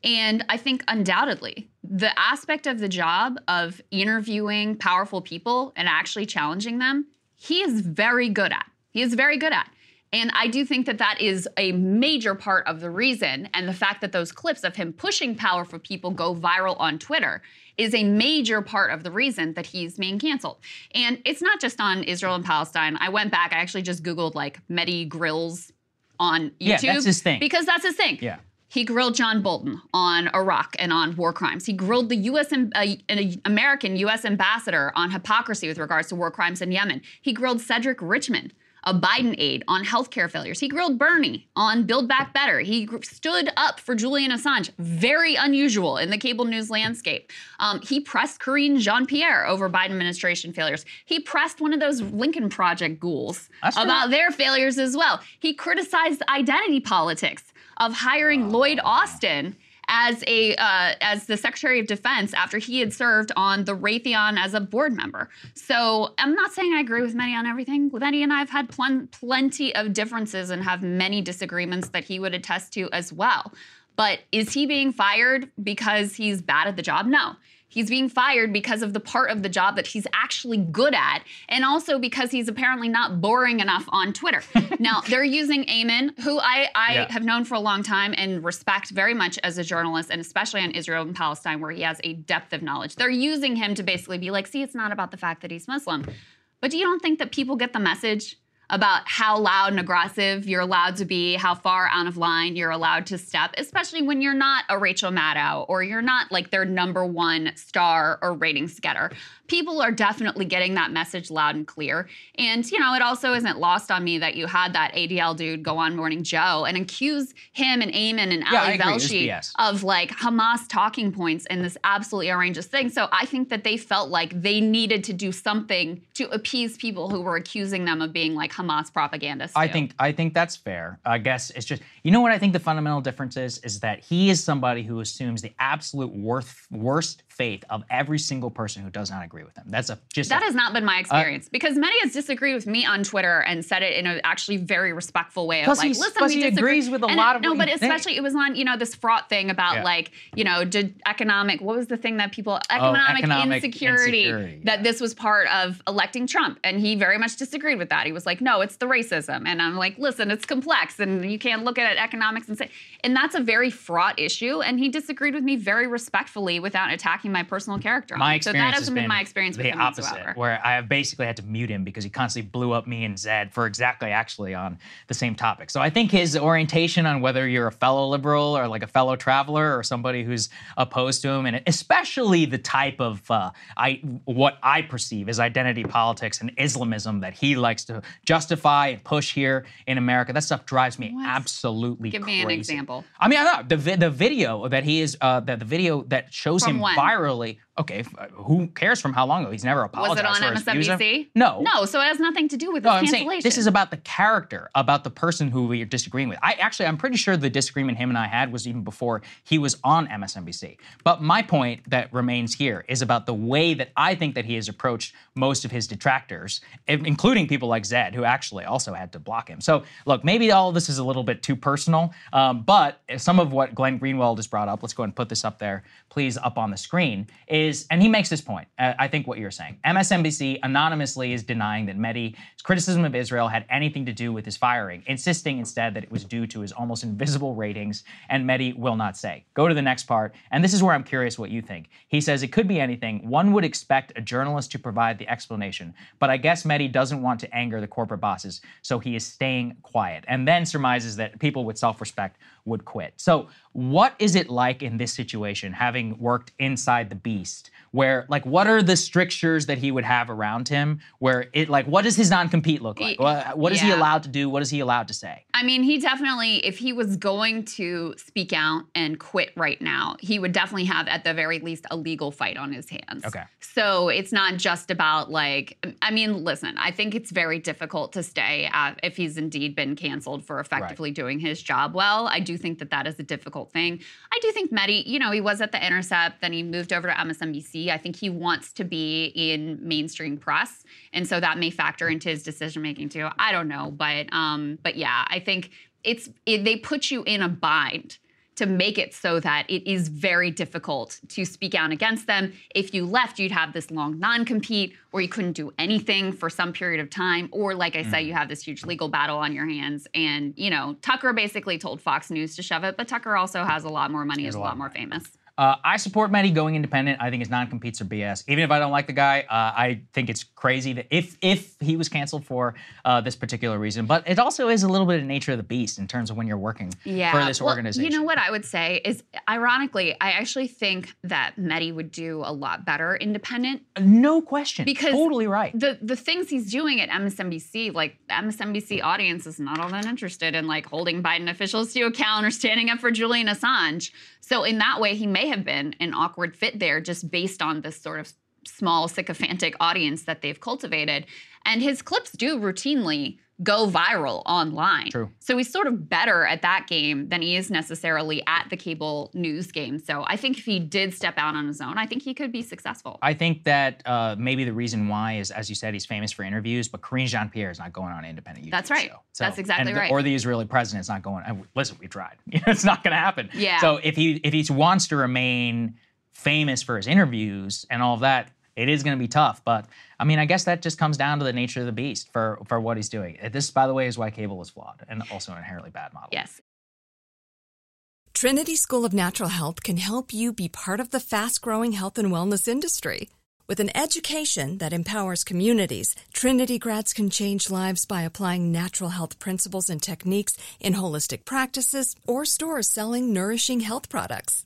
And I think undoubtedly the aspect of the job of interviewing powerful people and actually challenging them, he is very good at. He is very good at. And I do think that that is a major part of the reason. And the fact that those clips of him pushing powerful people go viral on Twitter is a major part of the reason that he's being canceled. And it's not just on Israel and Palestine. I went back, I actually just Googled like Mehdi Grills on YouTube. Yeah, that's his thing. Because that's his thing. Yeah. He grilled John Bolton on Iraq and on war crimes. He grilled the U.S. Uh, an American U.S. ambassador on hypocrisy with regards to war crimes in Yemen. He grilled Cedric Richmond, a Biden aide, on healthcare failures. He grilled Bernie on Build Back Better. He stood up for Julian Assange, very unusual in the cable news landscape. Um, he pressed Karine Jean Pierre over Biden administration failures. He pressed one of those Lincoln Project ghouls That's about true. their failures as well. He criticized identity politics of hiring Lloyd Austin as a uh, as the Secretary of Defense after he had served on the Raytheon as a board member. So I'm not saying I agree with Mehdi on everything. Mehdi and I have had plen- plenty of differences and have many disagreements that he would attest to as well. But is he being fired because he's bad at the job? No. He's being fired because of the part of the job that he's actually good at, and also because he's apparently not boring enough on Twitter. now, they're using Eamon, who I, I Yeah. have known for a long time and respect very much as a journalist, and especially on Israel and Palestine, where he has a depth of knowledge. They're using him to basically be like, see, it's not about the fact that he's Muslim. But do you don't think that people get the message about how loud and aggressive you're allowed to be, how far out of line you're allowed to step, especially when you're not a Rachel Maddow or you're not like their number one star or ratings getter. People are definitely getting that message loud and clear. And, you know, it also isn't lost on me that you had that ADL dude go on Morning Joe and accuse him and Eamon and Yeah, Ali agree. It was Velshi of like Hamas talking points and this absolutely outrageous thing. So I think that they felt like they needed to do something to appease people who were accusing them of being like Hamas propagandists. I think I think that's fair. I guess it's just you know what I think the fundamental difference is is that he is somebody who assumes the absolute worth, worst fate of every single person who does not agree with him. That's a just that a- has not been my uh, experience because Mehdi has disagreed with me on Twitter and said it in an actually very respectful way of Plus like, listen, plus we he disagree. agrees with a And lot of no, but you think. especially it was on you know this fraught thing about Yeah. like you know did economic what was the thing that people oh, economic, economic insecurity, insecurity, that this was part of electing Trump and he very much disagreed with that. He was like, no, it's the racism, and I'm like, listen, it's complex and you can't look at it economics and say, and that's a very fraught issue, and he disagreed with me very respectfully without attacking my personal character. My it. so that has hasn't been, been my experience with the him opposite, whatsoever. where I have basically had to mute him because he constantly blew up me and Zaid for exactly actually on the same topic. So I think his orientation on whether you're a fellow liberal or like a fellow traveler or somebody who's opposed to him, and especially the type of uh, I what I perceive as identity politics and Islamism that he likes to justify and push here in America, that stuff drives me absolutely crazy. Give me an example. I mean, I know the the video that he is uh, that the video that shows From him when? Virally. Okay, uh, who cares from how long ago? He's never Was apologized. it on for his views. MSNBC? No, No, so it has nothing to do with no. I'm saying cancellation. this is about the character, about the person who we're disagreeing with. I actually, I'm pretty sure the disagreement him and I had was even before he was on MSNBC. But my point that remains here is about the way that I think that he has approached most of his detractors, including people like Zaid, who actually also had to block him. So look, maybe all of this is a little bit too personal, um, but some of what Glenn Greenwald has brought up, let's go ahead and put this up there, please, up on the screen, is, and he makes this point, uh, I think what you're saying. MSNBC anonymously is denying that Mehdi's criticism of Israel had anything to do with his firing, insisting instead that it was due to his almost invisible ratings, and Mehdi will not say. Go to the next part, and this is where I'm curious what you think. He says it could be anything. One would expect a journalist to provide the explanation, but I guess Mehdi doesn't want to anger the corporate bosses, so he is staying quiet, and then surmises that people with self respect would quit. So, what is it like in this situation, having worked inside the beast, where like what are the strictures that he would have around him where it like what does his non-compete look like? What, what is yeah. he allowed to do? What is he allowed to say? I mean he definitely if he was going to speak out and quit right now he would definitely have at the very least a legal fight on his hands. Okay. So it's not just about like i mean listen i think it's very difficult to stay at, if he's indeed been canceled for effectively right. doing his job well. I do think that that is a difficult thing. I do think Mehdi, you know he was at the intercept then he moved over to msnbc I think he wants to be in mainstream press, and so that may factor into his decision making too. I don't know, but um, but yeah, I think it's it, they put you in a bind to make it so that it is very difficult to speak out against them. If you left, you'd have this long non-compete where you couldn't do anything for some period of time, or like I mm. said, you have this huge legal battle on your hands. And you know, Tucker basically told Fox News to shove it, but Tucker also has a lot more money, is a lot more famous. Uh, I support Mehdi going independent. I think his non-competes are BS. Even if I don't like the guy, uh, I think it's crazy that if if he was canceled for uh, this particular reason. But it also is a little bit of nature of the beast in terms of when you're working yeah. for this well, organization. You know what I would say is, ironically, I actually think that Mehdi would do a lot better independent. No question. Because totally right. The the things he's doing at MSNBC, like MSNBC audience is not all that interested in like holding Biden officials to account or standing up for Julian Assange. So in that way, he may have been an awkward fit there just based on this sort of small sycophantic audience that they've cultivated. And his clips do routinely go viral online. True. So he's sort of better at that game than he is necessarily at the cable news game. So I think if he did step out on his own, I think he could be successful. I think that uh, maybe the reason why is, as you said, he's famous for interviews, but Karine Jean Pierre is not going on independent YouTube. That's right. Show. So, That's exactly the, right. Or the Israeli president is not going. Listen, we tried. it's not going to happen. Yeah. So if he if he wants to remain famous for his interviews and all of that, it is going to be tough. But I mean, I guess that just comes down to the nature of the beast for for what he's doing. This, by the way, is why cable is flawed and also an inherently bad model. Yes. Trinity School of Natural Health can help you be part of the fast growing health and wellness industry. With an education that empowers communities, Trinity grads can change lives by applying natural health principles and techniques in holistic practices or stores selling nourishing health products.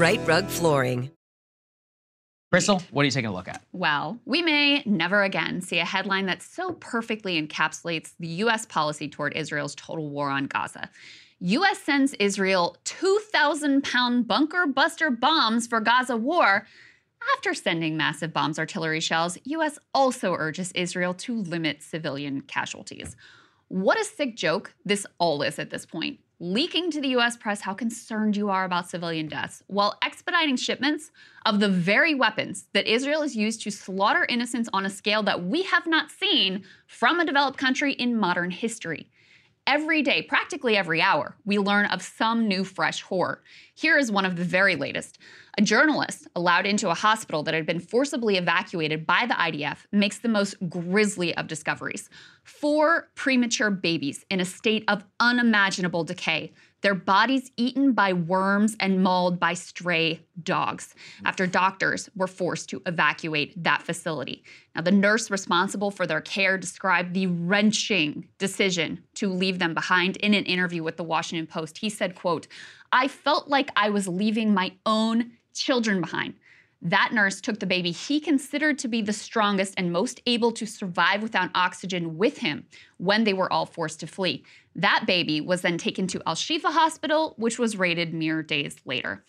Rite Rug Flooring. Krystal, what are you taking a look at? Well, we may never again see a headline that so perfectly encapsulates the U.S. policy toward Israel's total war on Gaza. U.S. sends Israel 2,000 pound bunker buster bombs for Gaza war. After sending massive bombs artillery shells, U.S. also urges Israel to limit civilian casualties. What a sick joke this all is at this point leaking to the US press how concerned you are about civilian deaths while expediting shipments of the very weapons that Israel has used to slaughter innocents on a scale that we have not seen from a developed country in modern history. Every day, practically every hour, we learn of some new fresh horror. Here is one of the very latest. A journalist allowed into a hospital that had been forcibly evacuated by the IDF makes the most grisly of discoveries. Four premature babies in a state of unimaginable decay, their bodies eaten by worms and mauled by stray dogs after doctors were forced to evacuate that facility. Now, the nurse responsible for their care described the wrenching decision to leave them behind in an interview with the Washington Post. He said, quote, I felt like I was leaving my own children behind. That nurse took the baby he considered to be the strongest and most able to survive without oxygen with him when they were all forced to flee. That baby was then taken to Al Shifa Hospital, which was raided mere days later.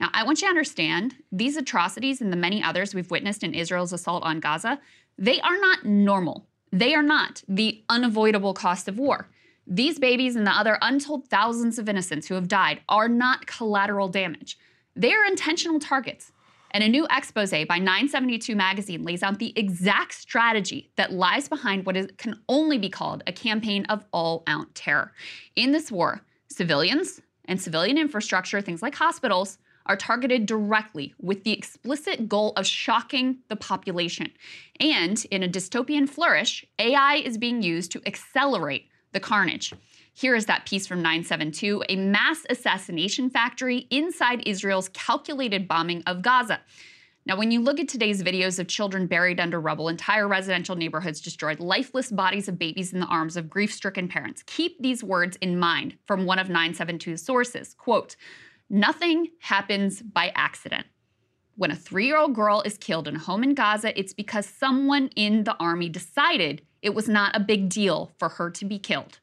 Now, I want you to understand these atrocities and the many others we've witnessed in Israel's assault on Gaza, they are not normal. They are not the unavoidable cost of war. These babies and the other untold thousands of innocents who have died are not collateral damage. They are intentional targets. And a new expose by 972 magazine lays out the exact strategy that lies behind what is, can only be called a campaign of all out terror. In this war, civilians and civilian infrastructure, things like hospitals, are targeted directly with the explicit goal of shocking the population. And in a dystopian flourish, AI is being used to accelerate the carnage. Here is that piece from 972 a mass assassination factory inside Israel's calculated bombing of Gaza. Now, when you look at today's videos of children buried under rubble, entire residential neighborhoods destroyed, lifeless bodies of babies in the arms of grief stricken parents, keep these words in mind from one of 972's sources. Quote, Nothing happens by accident. When a three year old girl is killed in a home in Gaza, it's because someone in the army decided it was not a big deal for her to be killed.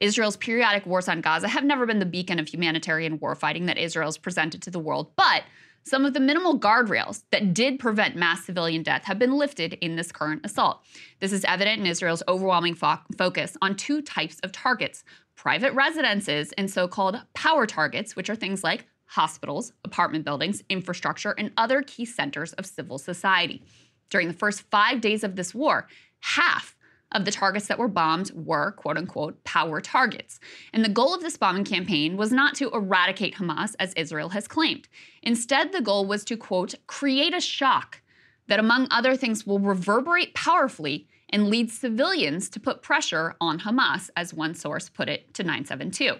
Israel's periodic wars on Gaza have never been the beacon of humanitarian warfighting that Israel's presented to the world, but some of the minimal guardrails that did prevent mass civilian death have been lifted in this current assault. This is evident in Israel's overwhelming fo- focus on two types of targets private residences and so called power targets, which are things like hospitals, apartment buildings, infrastructure, and other key centers of civil society. During the first five days of this war, half of the targets that were bombed were quote unquote power targets. And the goal of this bombing campaign was not to eradicate Hamas, as Israel has claimed. Instead, the goal was to quote, create a shock that, among other things, will reverberate powerfully and lead civilians to put pressure on Hamas, as one source put it to 972.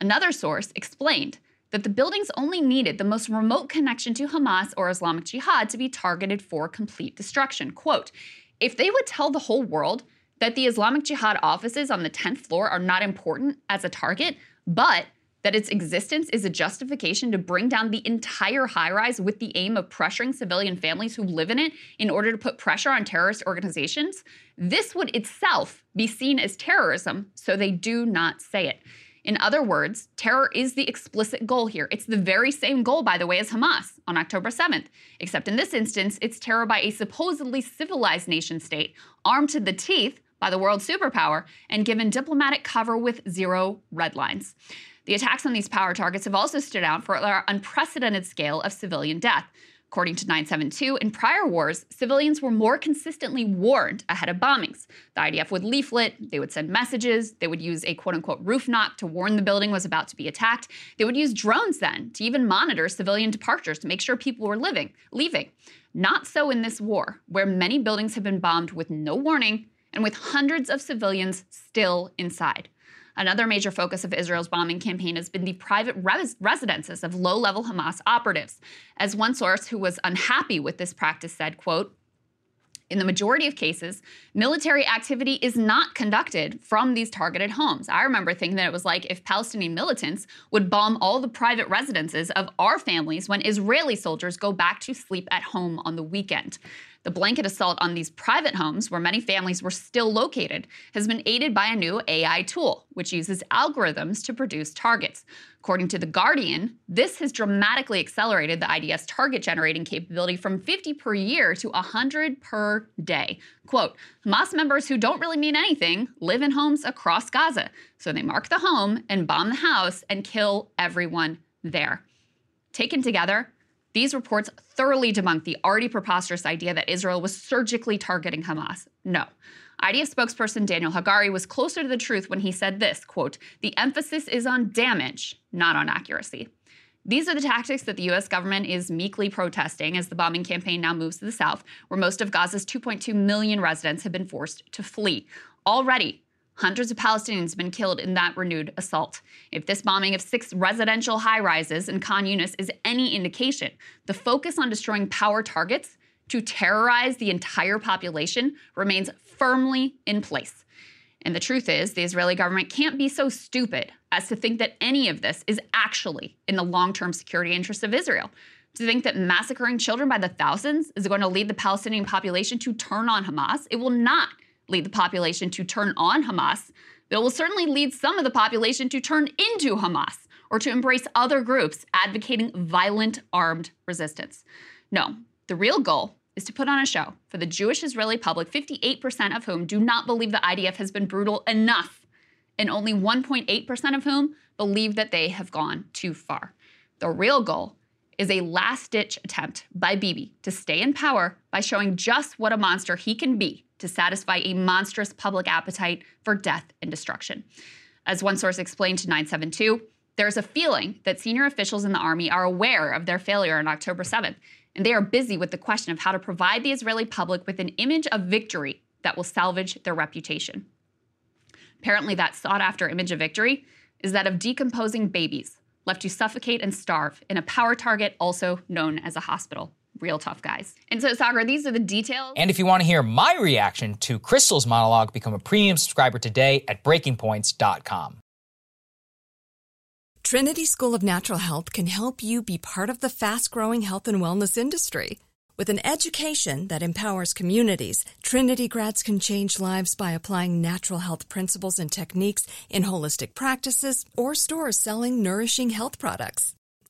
Another source explained that the buildings only needed the most remote connection to Hamas or Islamic Jihad to be targeted for complete destruction. Quote, if they would tell the whole world that the Islamic Jihad offices on the 10th floor are not important as a target, but that its existence is a justification to bring down the entire high rise with the aim of pressuring civilian families who live in it in order to put pressure on terrorist organizations, this would itself be seen as terrorism, so they do not say it. In other words, terror is the explicit goal here. It's the very same goal, by the way, as Hamas on October 7th, except in this instance, it's terror by a supposedly civilized nation state armed to the teeth by the world superpower and given diplomatic cover with zero red lines. The attacks on these power targets have also stood out for their unprecedented scale of civilian death. According to 972, in prior wars, civilians were more consistently warned ahead of bombings. The IDF would leaflet, they would send messages, they would use a quote unquote roof knock to warn the building was about to be attacked. They would use drones then to even monitor civilian departures to make sure people were living, leaving. Not so in this war, where many buildings have been bombed with no warning and with hundreds of civilians still inside. Another major focus of Israel's bombing campaign has been the private res- residences of low-level Hamas operatives. As one source who was unhappy with this practice said, quote, in the majority of cases, military activity is not conducted from these targeted homes. I remember thinking that it was like if Palestinian militants would bomb all the private residences of our families when Israeli soldiers go back to sleep at home on the weekend. The blanket assault on these private homes, where many families were still located, has been aided by a new AI tool, which uses algorithms to produce targets. According to The Guardian, this has dramatically accelerated the IDF's target generating capability from 50 per year to 100 per day. Quote Hamas members who don't really mean anything live in homes across Gaza, so they mark the home and bomb the house and kill everyone there. Taken together, these reports thoroughly debunk the already preposterous idea that Israel was surgically targeting Hamas. No. IDF spokesperson Daniel Hagari was closer to the truth when he said this, quote, "The emphasis is on damage, not on accuracy." These are the tactics that the US government is meekly protesting as the bombing campaign now moves to the south, where most of Gaza's 2.2 million residents have been forced to flee. Already, Hundreds of Palestinians have been killed in that renewed assault. If this bombing of six residential high rises in Khan Yunis is any indication, the focus on destroying power targets to terrorize the entire population remains firmly in place. And the truth is, the Israeli government can't be so stupid as to think that any of this is actually in the long term security interests of Israel. To think that massacring children by the thousands is going to lead the Palestinian population to turn on Hamas, it will not lead the population to turn on Hamas, but it will certainly lead some of the population to turn into Hamas or to embrace other groups advocating violent armed resistance. No, the real goal is to put on a show for the Jewish Israeli public, 58% of whom do not believe the IDF has been brutal enough, and only 1.8% of whom believe that they have gone too far. The real goal is a last ditch attempt by Bibi to stay in power by showing just what a monster he can be to satisfy a monstrous public appetite for death and destruction. As one source explained to 972, there's a feeling that senior officials in the army are aware of their failure on October 7th, and they are busy with the question of how to provide the Israeli public with an image of victory that will salvage their reputation. Apparently, that sought after image of victory is that of decomposing babies left to suffocate and starve in a power target also known as a hospital. Real tough guys. And so, Saagar, these are the details. And if you want to hear my reaction to Krystal's monologue, become a premium subscriber today at breakingpoints.com. Trinity School of Natural Health can help you be part of the fast growing health and wellness industry. With an education that empowers communities, Trinity grads can change lives by applying natural health principles and techniques in holistic practices or stores selling nourishing health products.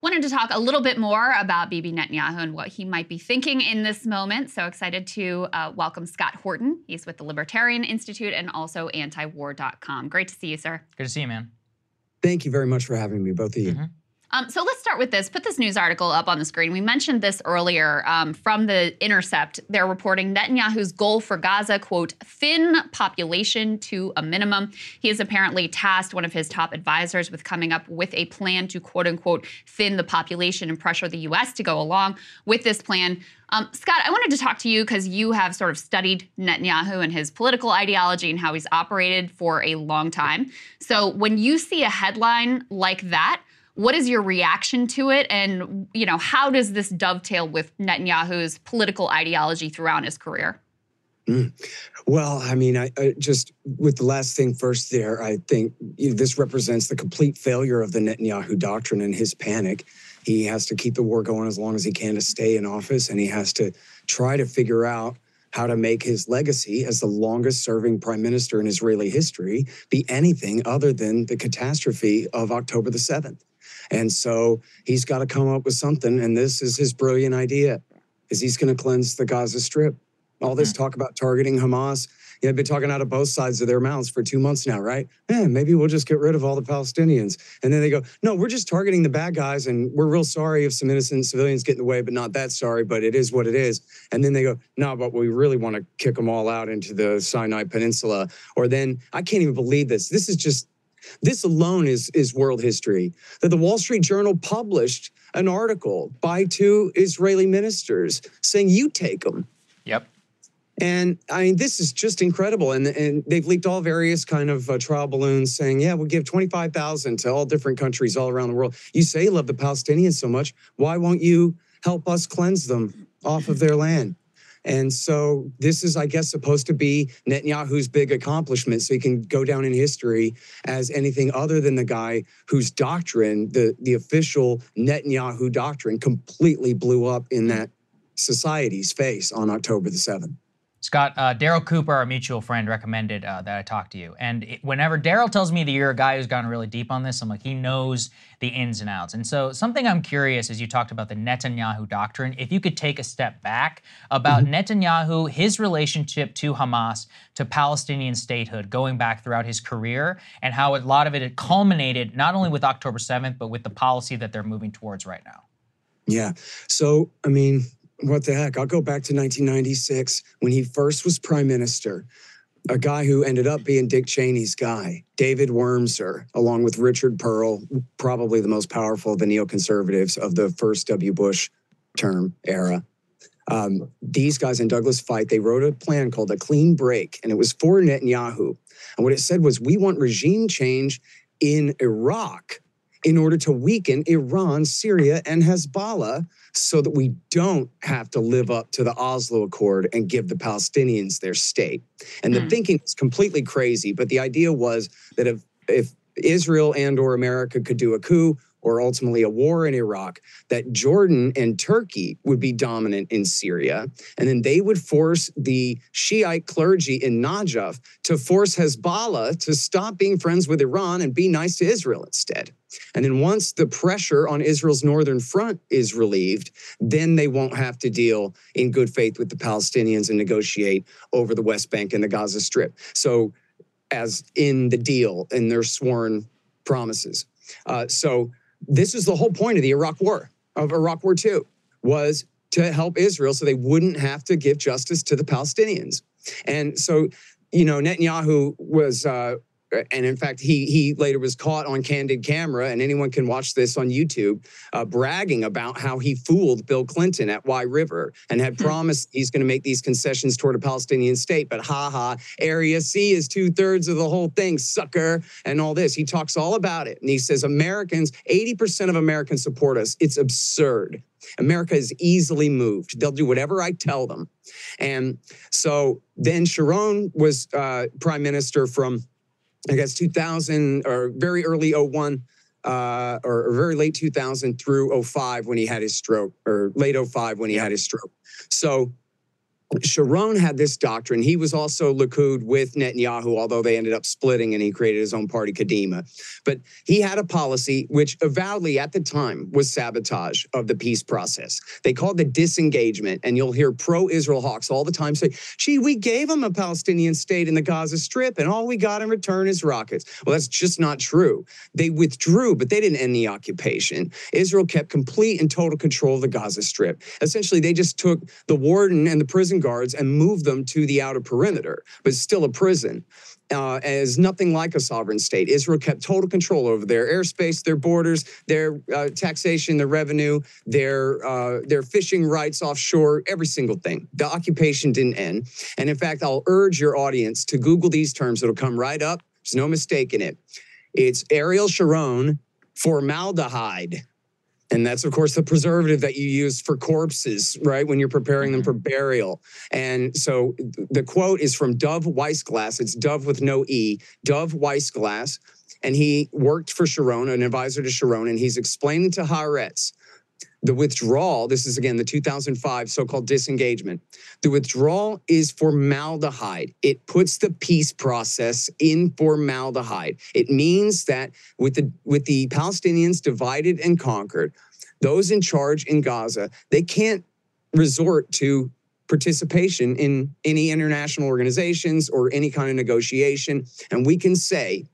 Wanted to talk a little bit more about Bibi Netanyahu and what he might be thinking in this moment. So excited to uh, welcome Scott Horton. He's with the Libertarian Institute and also antiwar.com. Great to see you, sir. Good to see you, man. Thank you very much for having me, both of you. Mm-hmm. Um, so let's start with this. Put this news article up on the screen. We mentioned this earlier um, from the Intercept. They're reporting Netanyahu's goal for Gaza, quote, thin population to a minimum. He has apparently tasked one of his top advisors with coming up with a plan to, quote unquote, thin the population and pressure the U.S. to go along with this plan. Um, Scott, I wanted to talk to you because you have sort of studied Netanyahu and his political ideology and how he's operated for a long time. So when you see a headline like that, what is your reaction to it? And, you know, how does this dovetail with Netanyahu's political ideology throughout his career? Mm. Well, I mean, I, I, just with the last thing first there, I think you know, this represents the complete failure of the Netanyahu doctrine and his panic. He has to keep the war going as long as he can to stay in office, and he has to try to figure out how to make his legacy as the longest serving prime minister in Israeli history be anything other than the catastrophe of October the 7th. And so he's got to come up with something. And this is his brilliant idea is he's going to cleanse the Gaza Strip. All this mm-hmm. talk about targeting Hamas, you know, I've been talking out of both sides of their mouths for two months now, right? Maybe we'll just get rid of all the Palestinians. And then they go, no, we're just targeting the bad guys. And we're real sorry if some innocent civilians get in the way, but not that sorry, but it is what it is. And then they go, no, but we really want to kick them all out into the Sinai Peninsula. Or then, I can't even believe this. This is just this alone is, is world history. That the Wall Street Journal published an article by two Israeli ministers saying, you take them. Yep. And I mean, this is just incredible. And, and they've leaked all various kind of uh, trial balloons saying, yeah, we'll give 25,000 to all different countries all around the world. You say you love the Palestinians so much. Why won't you help us cleanse them off of their land? And so this is, I guess, supposed to be Netanyahu's big accomplishment. So he can go down in history as anything other than the guy whose doctrine, the, the official Netanyahu doctrine, completely blew up in that society's face on October the 7th. Scott, uh, Darryl Cooper, our mutual friend, recommended uh, that I talk to you. And it, whenever Darryl tells me that you're a guy who's gone really deep on this, I'm like, he knows the ins and outs. And so, something I'm curious as you talked about the Netanyahu doctrine, if you could take a step back about mm-hmm. Netanyahu, his relationship to Hamas, to Palestinian statehood, going back throughout his career, and how a lot of it had culminated not only with October 7th, but with the policy that they're moving towards right now. Yeah. So, I mean, what the heck? I'll go back to 1996 when he first was prime minister. A guy who ended up being Dick Cheney's guy, David Wurmser, along with Richard Perle, probably the most powerful of the neoconservatives of the first W. Bush term era. Um, these guys in Douglas Feith, they wrote a plan called a clean break, and it was for Netanyahu. And what it said was, we want regime change in Iraq in order to weaken Iran, Syria, and Hezbollah so that we don't have to live up to the Oslo Accord and give the Palestinians their state. And the mm. thinking is completely crazy, but the idea was that if if Israel and or America could do a coup, or ultimately a war in Iraq, that Jordan and Turkey would be dominant in Syria. And then they would force the Shiite clergy in Najaf to force Hezbollah to stop being friends with Iran and be nice to Israel instead. And then once the pressure on Israel's northern front is relieved, then they won't have to deal in good faith with the Palestinians and negotiate over the West Bank and the Gaza Strip. So, as in the deal, in their sworn promises. Uh, so, this is the whole point of the Iraq War, of Iraq War II, was to help Israel so they wouldn't have to give justice to the Palestinians. And so, you know, Netanyahu was uh, and in fact, he he later was caught on candid camera, and anyone can watch this on YouTube, uh, bragging about how he fooled Bill Clinton at Wye River and had hmm. promised he's going to make these concessions toward a Palestinian state. But ha ha, Area C is two thirds of the whole thing, sucker, and all this. He talks all about it, and he says Americans, eighty percent of Americans support us. It's absurd. America is easily moved. They'll do whatever I tell them. And so then Sharon was uh, prime minister from I guess 2000 or very early 01 uh, or, or, very late 2000 through 05 when he had his stroke, or late 05 when he had his stroke. So Sharon had this doctrine. He was also Likud with Netanyahu, although they ended up splitting and he created his own party, Kadima. But he had a policy which avowedly at the time was sabotage of the peace process. They called it disengagement. And you'll hear pro Israel hawks all the time say, gee, we gave them a Palestinian state in the Gaza Strip and all we got in return is rockets. Well, that's just not true. They withdrew, but they didn't end the occupation. Israel kept complete and total control of the Gaza Strip. Essentially, they just took the warden and the prison prison guards and move them to the outer perimeter, but still a prison. Uh, as nothing like a sovereign state. Israel kept total control over their airspace, their borders, their uh, taxation, their revenue, their uh, their fishing rights offshore, every single thing. The occupation didn't end. And in fact, I'll urge your audience to Google these terms. It'll come right up. There's no mistake in it. It's Ariel Sharon formaldehyde. And that's, of course, the preservative that you use for corpses, right? When you're preparing them for mm-hmm. burial. And so the quote is from Dov Weissglass. It's Dove with no E, Dov Weissglass. And he worked for Sharon, an advisor to Sharon, and he's explaining to Haaretz the withdrawal, this is again the 2005 so called disengagement. The withdrawal is formaldehyde. It puts the peace process in formaldehyde. It means that with the, with the Palestinians divided and conquered, those in charge in Gaza, they can't resort to participation in any international organizations or any kind of negotiation. And we can say,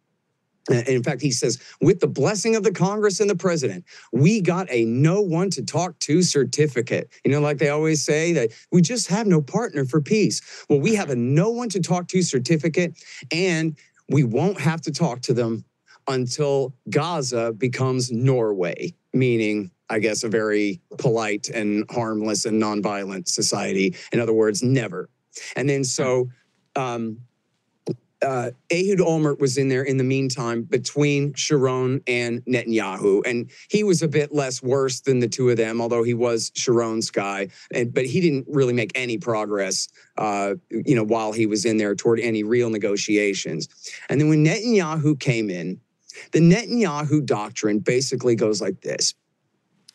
in fact, he says, with the blessing of the Congress and the president, we got a no one to talk to certificate. You know, like they always say that we just have no partner for peace. Well, we have a no one to talk to certificate, and we won't have to talk to them until Gaza becomes Norway, meaning, I guess, a very polite and harmless and nonviolent society. In other words, never. And then so, um, uh, Ehud Olmert was in there in the meantime between Sharon and Netanyahu, and he was a bit less worse than the two of them, although he was Sharon's guy. And but he didn't really make any progress, uh, you know, while he was in there toward any real negotiations. And then when Netanyahu came in, the Netanyahu doctrine basically goes like this: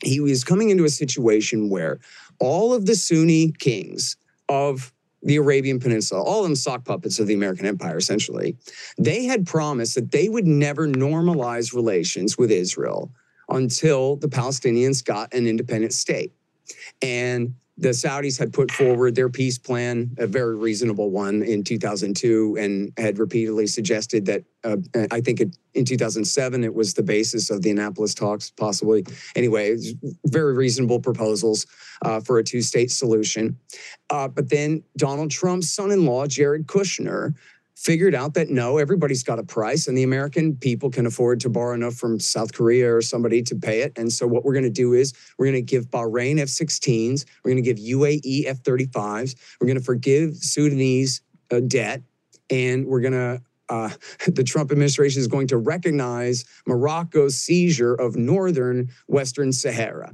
He was coming into a situation where all of the Sunni kings of the Arabian Peninsula, all of them sock puppets of the American Empire, essentially, they had promised that they would never normalize relations with Israel until the Palestinians got an independent state. And the Saudis had put forward their peace plan, a very reasonable one in 2002, and had repeatedly suggested that. Uh, I think it, in 2007 it was the basis of the Annapolis talks, possibly. Anyway, very reasonable proposals uh, for a two-state solution. Uh, but then Donald Trump's son-in-law, Jared Kushner, figured out that no, everybody's got a price and the American people can afford to borrow enough from South Korea or somebody to pay it. And so what we're going to do is we're going to give Bahrain F 16s, we're going to give UAE F 35s, we're going to forgive Sudanese uh, debt, and we're going to uh, the Trump administration is going to recognize Morocco's seizure of northern Western Sahara.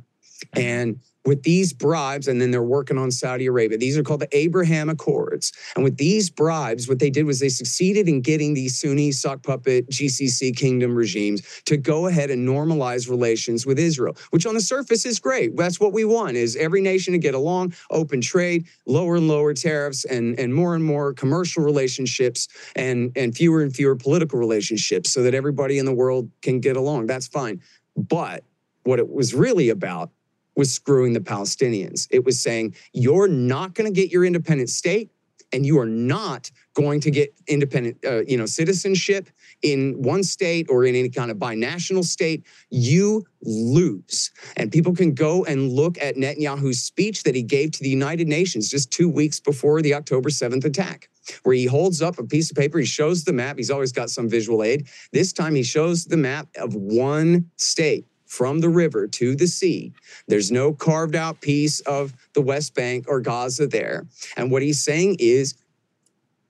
And with these bribes, and then they're working on Saudi Arabia. These are called the Abraham Accords. And with these bribes, what they did was they succeeded in getting these Sunni sock puppet GCC kingdom regimes to go ahead and normalize relations with Israel, which on the surface is great. That's what we want is every nation to get along, open trade, lower and lower tariffs, and, and more and more commercial relationships and, and fewer and fewer political relationships so that everybody in the world can get along. That's fine. But what it was really about was screwing the Palestinians. It was saying, you're not going to get your independent state and you are not going to get independent uh, you know citizenship in one state or in any kind of binational state. You lose. And people can go and look at Netanyahu's speech that he gave to the United Nations just 2 weeks before the October 7th attack where he holds up a piece of paper he shows the map. He's always got some visual aid. This time he shows the map of one state from the river to the sea. There's no carved out piece of the West Bank or Gaza there. And what he's saying is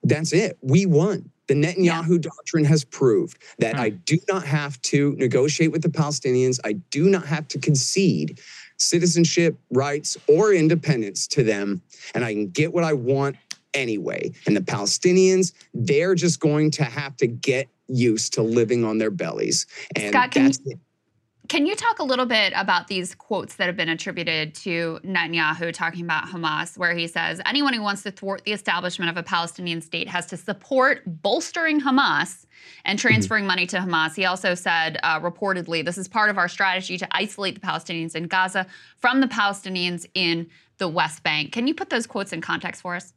that's it. We won. The Netanyahu yeah. doctrine has proved that hmm. I do not have to negotiate with the Palestinians. I do not have to concede citizenship rights or independence to them. And I can get what I want anyway. And the Palestinians, they're just going to have to get used to living on their bellies. And Scott, that's you, it. Can you talk a little bit about these quotes that have been attributed to Netanyahu talking about Hamas, where he says anyone who wants to thwart the establishment of a Palestinian state has to support bolstering Hamas and mm-hmm. transferring mm-hmm. money to Hamas? He also said, uh, reportedly, this is part of our strategy to isolate the Palestinians in Gaza from the Palestinians in the West Bank. Can you put those quotes in context for us?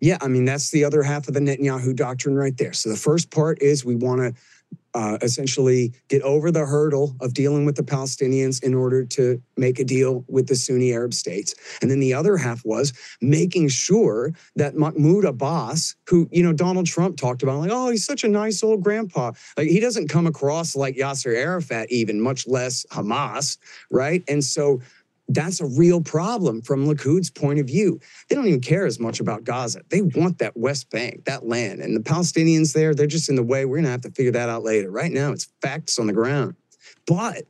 Yeah, I mean, that's the other half of the Netanyahu doctrine right there. So the first part is we want to uh, essentially get over the hurdle of dealing with the Palestinians in order to make a deal with the Sunni Arab states. And then the other half was making sure that Mahmoud Abbas, who, you know, Donald Trump talked about, like, oh, he's such a nice old grandpa. Like, he doesn't come across like Yasser Arafat, even, much less Hamas, right? And so that's a real problem from Likud's point of view. They don't even care as much about Gaza. They want that West Bank, that land. And the Palestinians there, they're just in the way. We're going to have to figure that out later. Right now, it's facts on the ground. But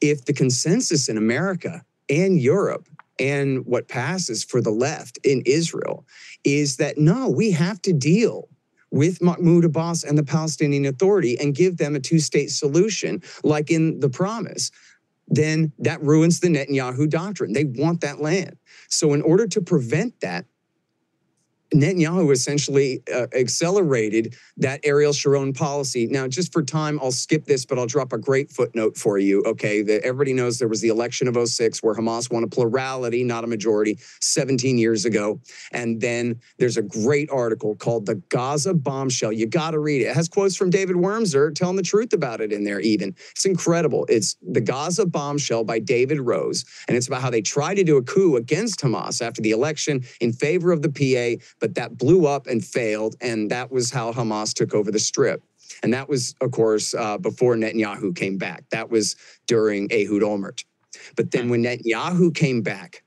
if the consensus in America and Europe and what passes for the left in Israel is that no, we have to deal with Mahmoud Abbas and the Palestinian Authority and give them a two state solution, like in the promise then that ruins the Netanyahu doctrine. They want that land. So, in order to prevent that, Netanyahu essentially uh, accelerated that Ariel Sharon policy. Now, just for time, I'll skip this, but I'll drop a great footnote for you. Okay, that everybody knows there was the election of 06 where Hamas won a plurality, not a majority, 17 years ago. And then there's a great article called The Gaza Bombshell. You got to read it. It has quotes from David Wurmser telling the truth about it in there, even. It's incredible. It's The Gaza Bombshell by David Rose. And it's about how they tried to do a coup against Hamas after the election in favor of the PA but that blew up and failed. And that was how Hamas took over the strip. And that was, of course, uh, before Netanyahu came back. That was during Ehud Olmert. But then when Netanyahu came back,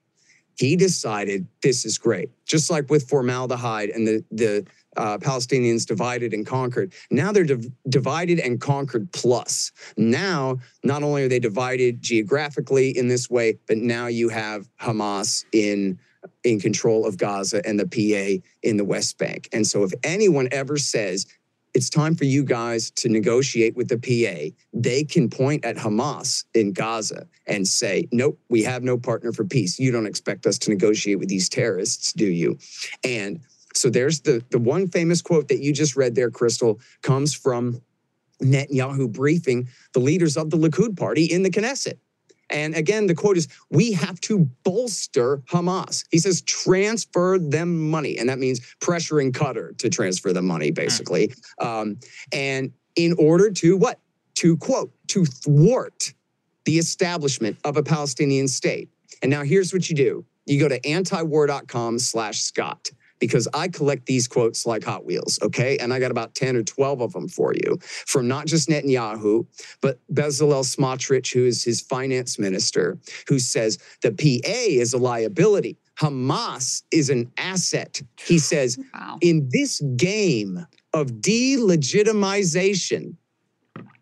he decided this is great. Just like with formaldehyde and the, the uh, Palestinians divided and conquered. Now they're div- divided and conquered plus. Now, not only are they divided geographically in this way, but now you have Hamas in in control of Gaza and the PA in the West Bank. And so if anyone ever says it's time for you guys to negotiate with the PA. They can point at Hamas in Gaza and say, nope, we have no partner for peace. You don't expect us to negotiate with these terrorists, do you? And so there's the, the one famous quote that you just read there, Krystal, comes from Netanyahu briefing the leaders of the Likud party in the Knesset. And again, the quote is, we have to bolster Hamas. He says, transfer them money. And that means pressuring Qatar to transfer the money, basically. Um, and in order to what? To quote, to thwart the establishment of a Palestinian state. And now here's what you do. You go to antiwar.com slash Scott because I collect these quotes like Hot Wheels, okay? And I got about 10 or 12 of them for you from not just Netanyahu, but Bezalel Smotrich, who is his finance minister, who says the PA is a liability. Hamas is an asset. He says, wow. in this game of delegitimization,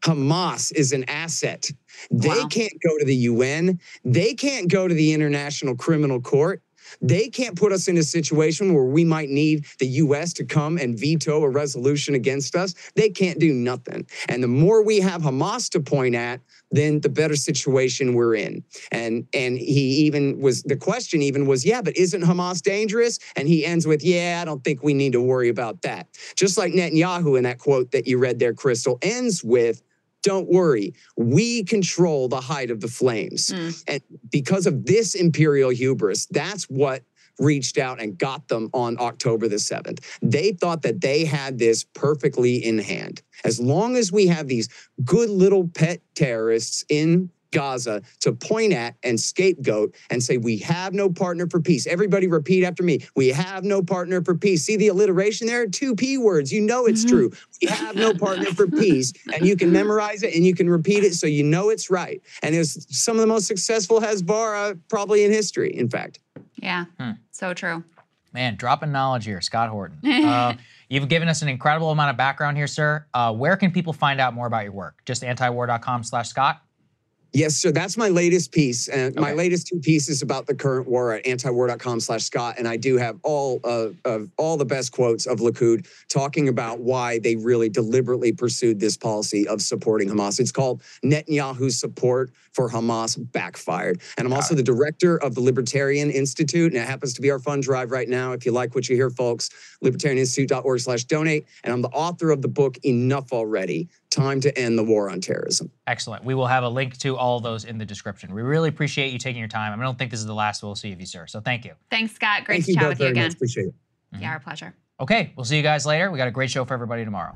Hamas is an asset. They wow. can't go to the UN. They can't go to the International Criminal Court. They can't put us in a situation where we might need the US to come and veto a resolution against us. They can't do nothing. And the more we have Hamas to point at, then the better situation we're in. And and he even was the question even was, yeah, but isn't Hamas dangerous? And he ends with, yeah, I don't think we need to worry about that. Just like Netanyahu in that quote that you read there, Krystal, ends with, don't worry, we control the height of the flames. Mm. And because of this imperial hubris, that's what reached out and got them on October the 7th. They thought that they had this perfectly in hand. As long as we have these good little pet terrorists in Gaza to point at and scapegoat and say, We have no partner for peace. Everybody repeat after me. We have no partner for peace. See the alliteration there? Two P words. You know it's mm-hmm. true. We have no partner for peace. And you can memorize it and you can repeat it so you know it's right. And it was some of the most successful Hasbara probably in history, in fact. Yeah, hmm. so true. Man, dropping knowledge here, Scott Horton. Uh, you've given us an incredible amount of background here, sir. Uh, where can people find out more about your work? Just antiwar.com slash Scott? Yes, sir. That's my latest piece. And okay. my latest two pieces about the current war at antiwar.com slash Scott. And I do have all uh, of all the best quotes of Likud talking about why they really deliberately pursued this policy of supporting Hamas. It's called Netanyahu's support for Hamas backfired. And I'm also the director of the Libertarian Institute. And it happens to be our fund drive right now. If you like what you hear, folks, libertarianinstitute.org slash donate. And I'm the author of the book Enough Already time to end the war on terrorism. Excellent. We will have a link to all those in the description. We really appreciate you taking your time. I don't think this is the last we'll see of you, sir. So thank you. Thanks, Scott. Great thank to chat with you again. Much. Appreciate it. Mm-hmm. Yeah, our pleasure. Okay, we'll see you guys later. We got a great show for everybody tomorrow.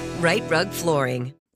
Rite Rug Flooring.